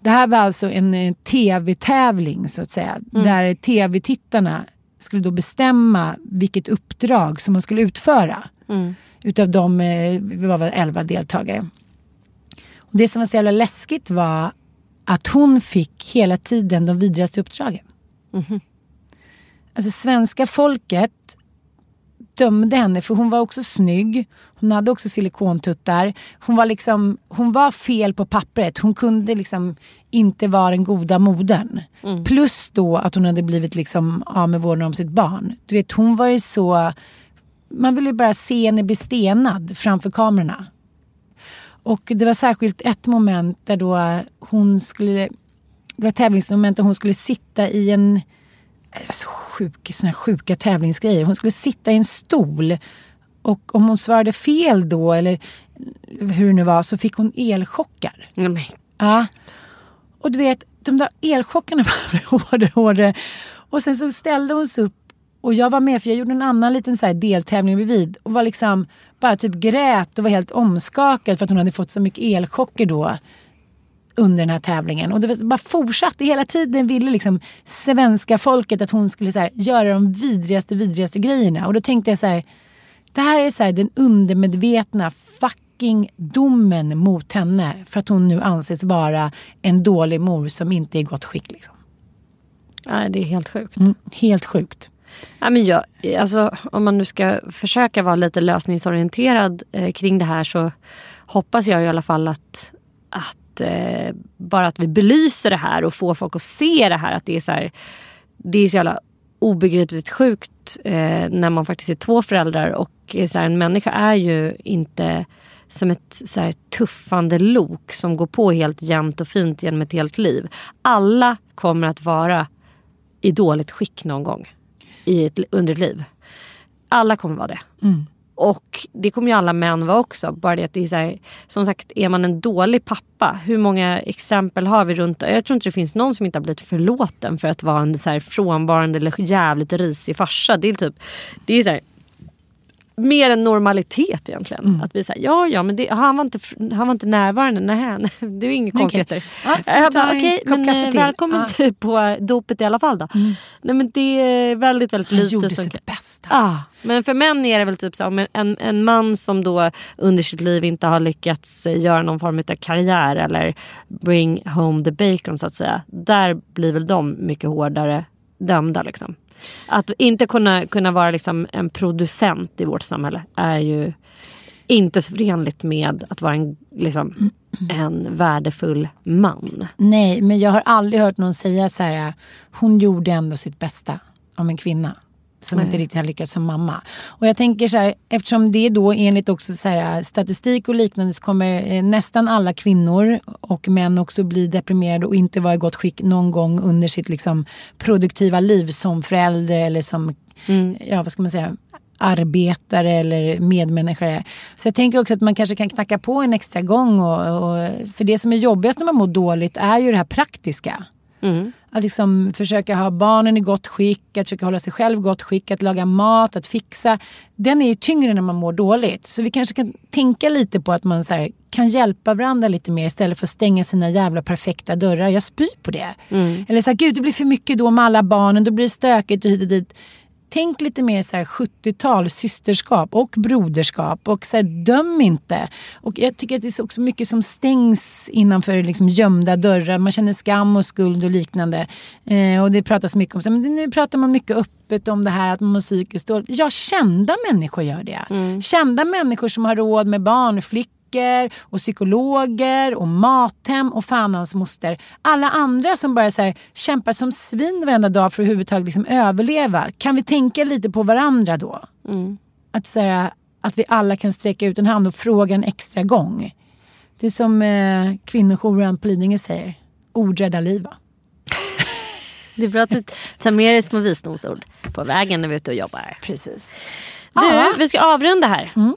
S2: Det här var alltså en eh, tv-tävling så att säga.
S1: Mm.
S2: Där tv-tittarna skulle då bestämma vilket uppdrag som man skulle utföra.
S1: Mm.
S2: Utav de, eh, vi var väl 11 deltagare. Och det som var så jävla läskigt var att hon fick hela tiden de vidrigaste uppdragen.
S1: Mhm.
S2: Alltså svenska folket dömde henne för hon var också snygg. Hon hade också silikontuttar. Hon var, liksom, hon var fel på pappret. Hon kunde liksom inte vara den goda modern. Plus då att hon hade blivit liksom av med vårdnaden om sitt barn. Du vet, hon var ju så... Man ville bara se henne bli stenad framför kamerorna. Och det var särskilt ett moment där då hon skulle... Det var ett tävlingsmoment där hon skulle sitta i en... Alltså sjuk, såna här sjuka tävlingsgrejer. Hon skulle sitta i en stol. Och om hon svarade fel då, eller hur det nu var, så fick hon elchockar.
S1: Men,
S2: Ja. Och du vet, de där elchockarna blev hårdare och hårdare. Och sen så ställde hon sig upp och jag var med för jag gjorde en annan liten så här deltävling bredvid och var liksom bara typ grät och var helt omskakad för att hon hade fått så mycket elchocker då under den här tävlingen. Och det var, bara fortsatte hela tiden ville liksom svenska folket att hon skulle så här, göra de vidrigaste, vidrigaste grejerna. Och då tänkte jag så här, det här är så här, den undermedvetna fucking domen mot henne för att hon nu anses vara en dålig mor som inte är i gott skick. Liksom.
S1: nej, det är helt sjukt.
S2: Mm, helt sjukt.
S1: Ja, men jag, alltså, om man nu ska försöka vara lite lösningsorienterad eh, kring det här så hoppas jag i alla fall att, att eh, bara att vi belyser det här och får folk att se det här. Att det är så, här, det är så jävla obegripligt sjukt eh, när man faktiskt är två föräldrar och är så här, en människa är ju inte som ett så här, tuffande lok som går på helt jämnt och fint genom ett helt liv. Alla kommer att vara i dåligt skick någon gång i ett, under ett liv. Alla kommer vara det. Och det kommer ju alla män vara också. Bara det att det är så här, som sagt, är man en dålig pappa, hur många exempel har vi runt Jag tror inte det finns någon som inte har blivit förlåten för att vara en så här frånvarande eller jävligt risig farsa. Det är typ, det är så här, mer en normalitet egentligen. Att vi säger ja ja men det, han, var inte, han var inte närvarande. Nej, nej det är ju inga konstigheter. Jag bara, okej men välkommen
S2: Ja.
S1: till på dopet i alla fall då. Nej men det är väldigt väldigt
S2: Han
S1: lite
S2: gjorde
S1: som
S2: sitt bästa.
S1: Ja, men för män är det väl typ så om en, en, man som då under sitt liv inte har lyckats göra någon form av karriär eller bring home the bacon så att säga. Där blir väl de mycket hårdare dömda liksom. Att inte kunna, kunna vara liksom en producent i vårt samhälle är ju inte så förenligt med att vara en, liksom, en värdefull man.
S2: Nej, men jag har aldrig hört någon säga så här, hon gjorde ändå sitt bästa om en kvinna. Som inte riktigt har lyckats som mamma. Och jag tänker så här, eftersom det då enligt också så här, statistik och liknande så kommer eh, nästan alla kvinnor och män också bli deprimerade och inte vara i gott skick någon gång under sitt liksom, produktiva liv som förälder eller som, ja vad ska man säga, arbetare eller medmänniskor. Så jag tänker också att man kanske kan knacka på en extra gång. Och, och, för det som är jobbigast när man mår dåligt är ju det här praktiska. Att liksom försöka ha barnen i gott skick, att försöka hålla sig själv i gott skick, att laga mat, att fixa. Den är ju tyngre när man mår dåligt. Så vi kanske kan tänka lite på att man så här, kan hjälpa varandra lite mer istället för att stänga sina jävla perfekta dörrar. Jag spyr på det. Eller så här, gud det blir för mycket då med alla barnen, då blir det stökigt och hit och dit. Tänk lite mer så här 70-tal systerskap och broderskap och så här, döm inte. Och jag tycker att det är också mycket som stängs innanför liksom gömda dörrar. Man känner skam och skuld och liknande. Eh, och det pratas mycket om, så, men nu pratar man mycket öppet om det här att man mår psykiskt dåligt. Ja, kända människor gör det. Mm. Kända människor som har råd med barnflickor och psykologer och mathem och fan hans moster. Alla andra som bara så här, kämpar som svin varenda dag för att överhuvudtaget liksom överleva. Kan vi tänka lite på varandra då? Mm. Att, så här, att vi alla kan sträcka ut en hand och fråga en extra gång. Det är som eh, kvinnojouren på Lidingö säger. Ord räddar liv.
S1: Det är bra att ta med dig små visdomsord på vägen när vi är ute och jobbar.
S2: Precis.
S1: Du, vi ska avrunda här. Mm.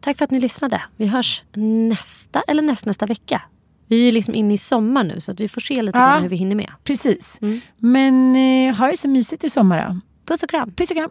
S1: Tack för att ni lyssnade. Vi hörs nästa eller nästnästa vecka. Vi är liksom inne i sommar nu så att vi får se lite ja, hur vi hinner med.
S2: Precis. Mm. Men eh, ha det så mysigt i sommar då.
S1: Puss och kram.
S2: Puss och kram.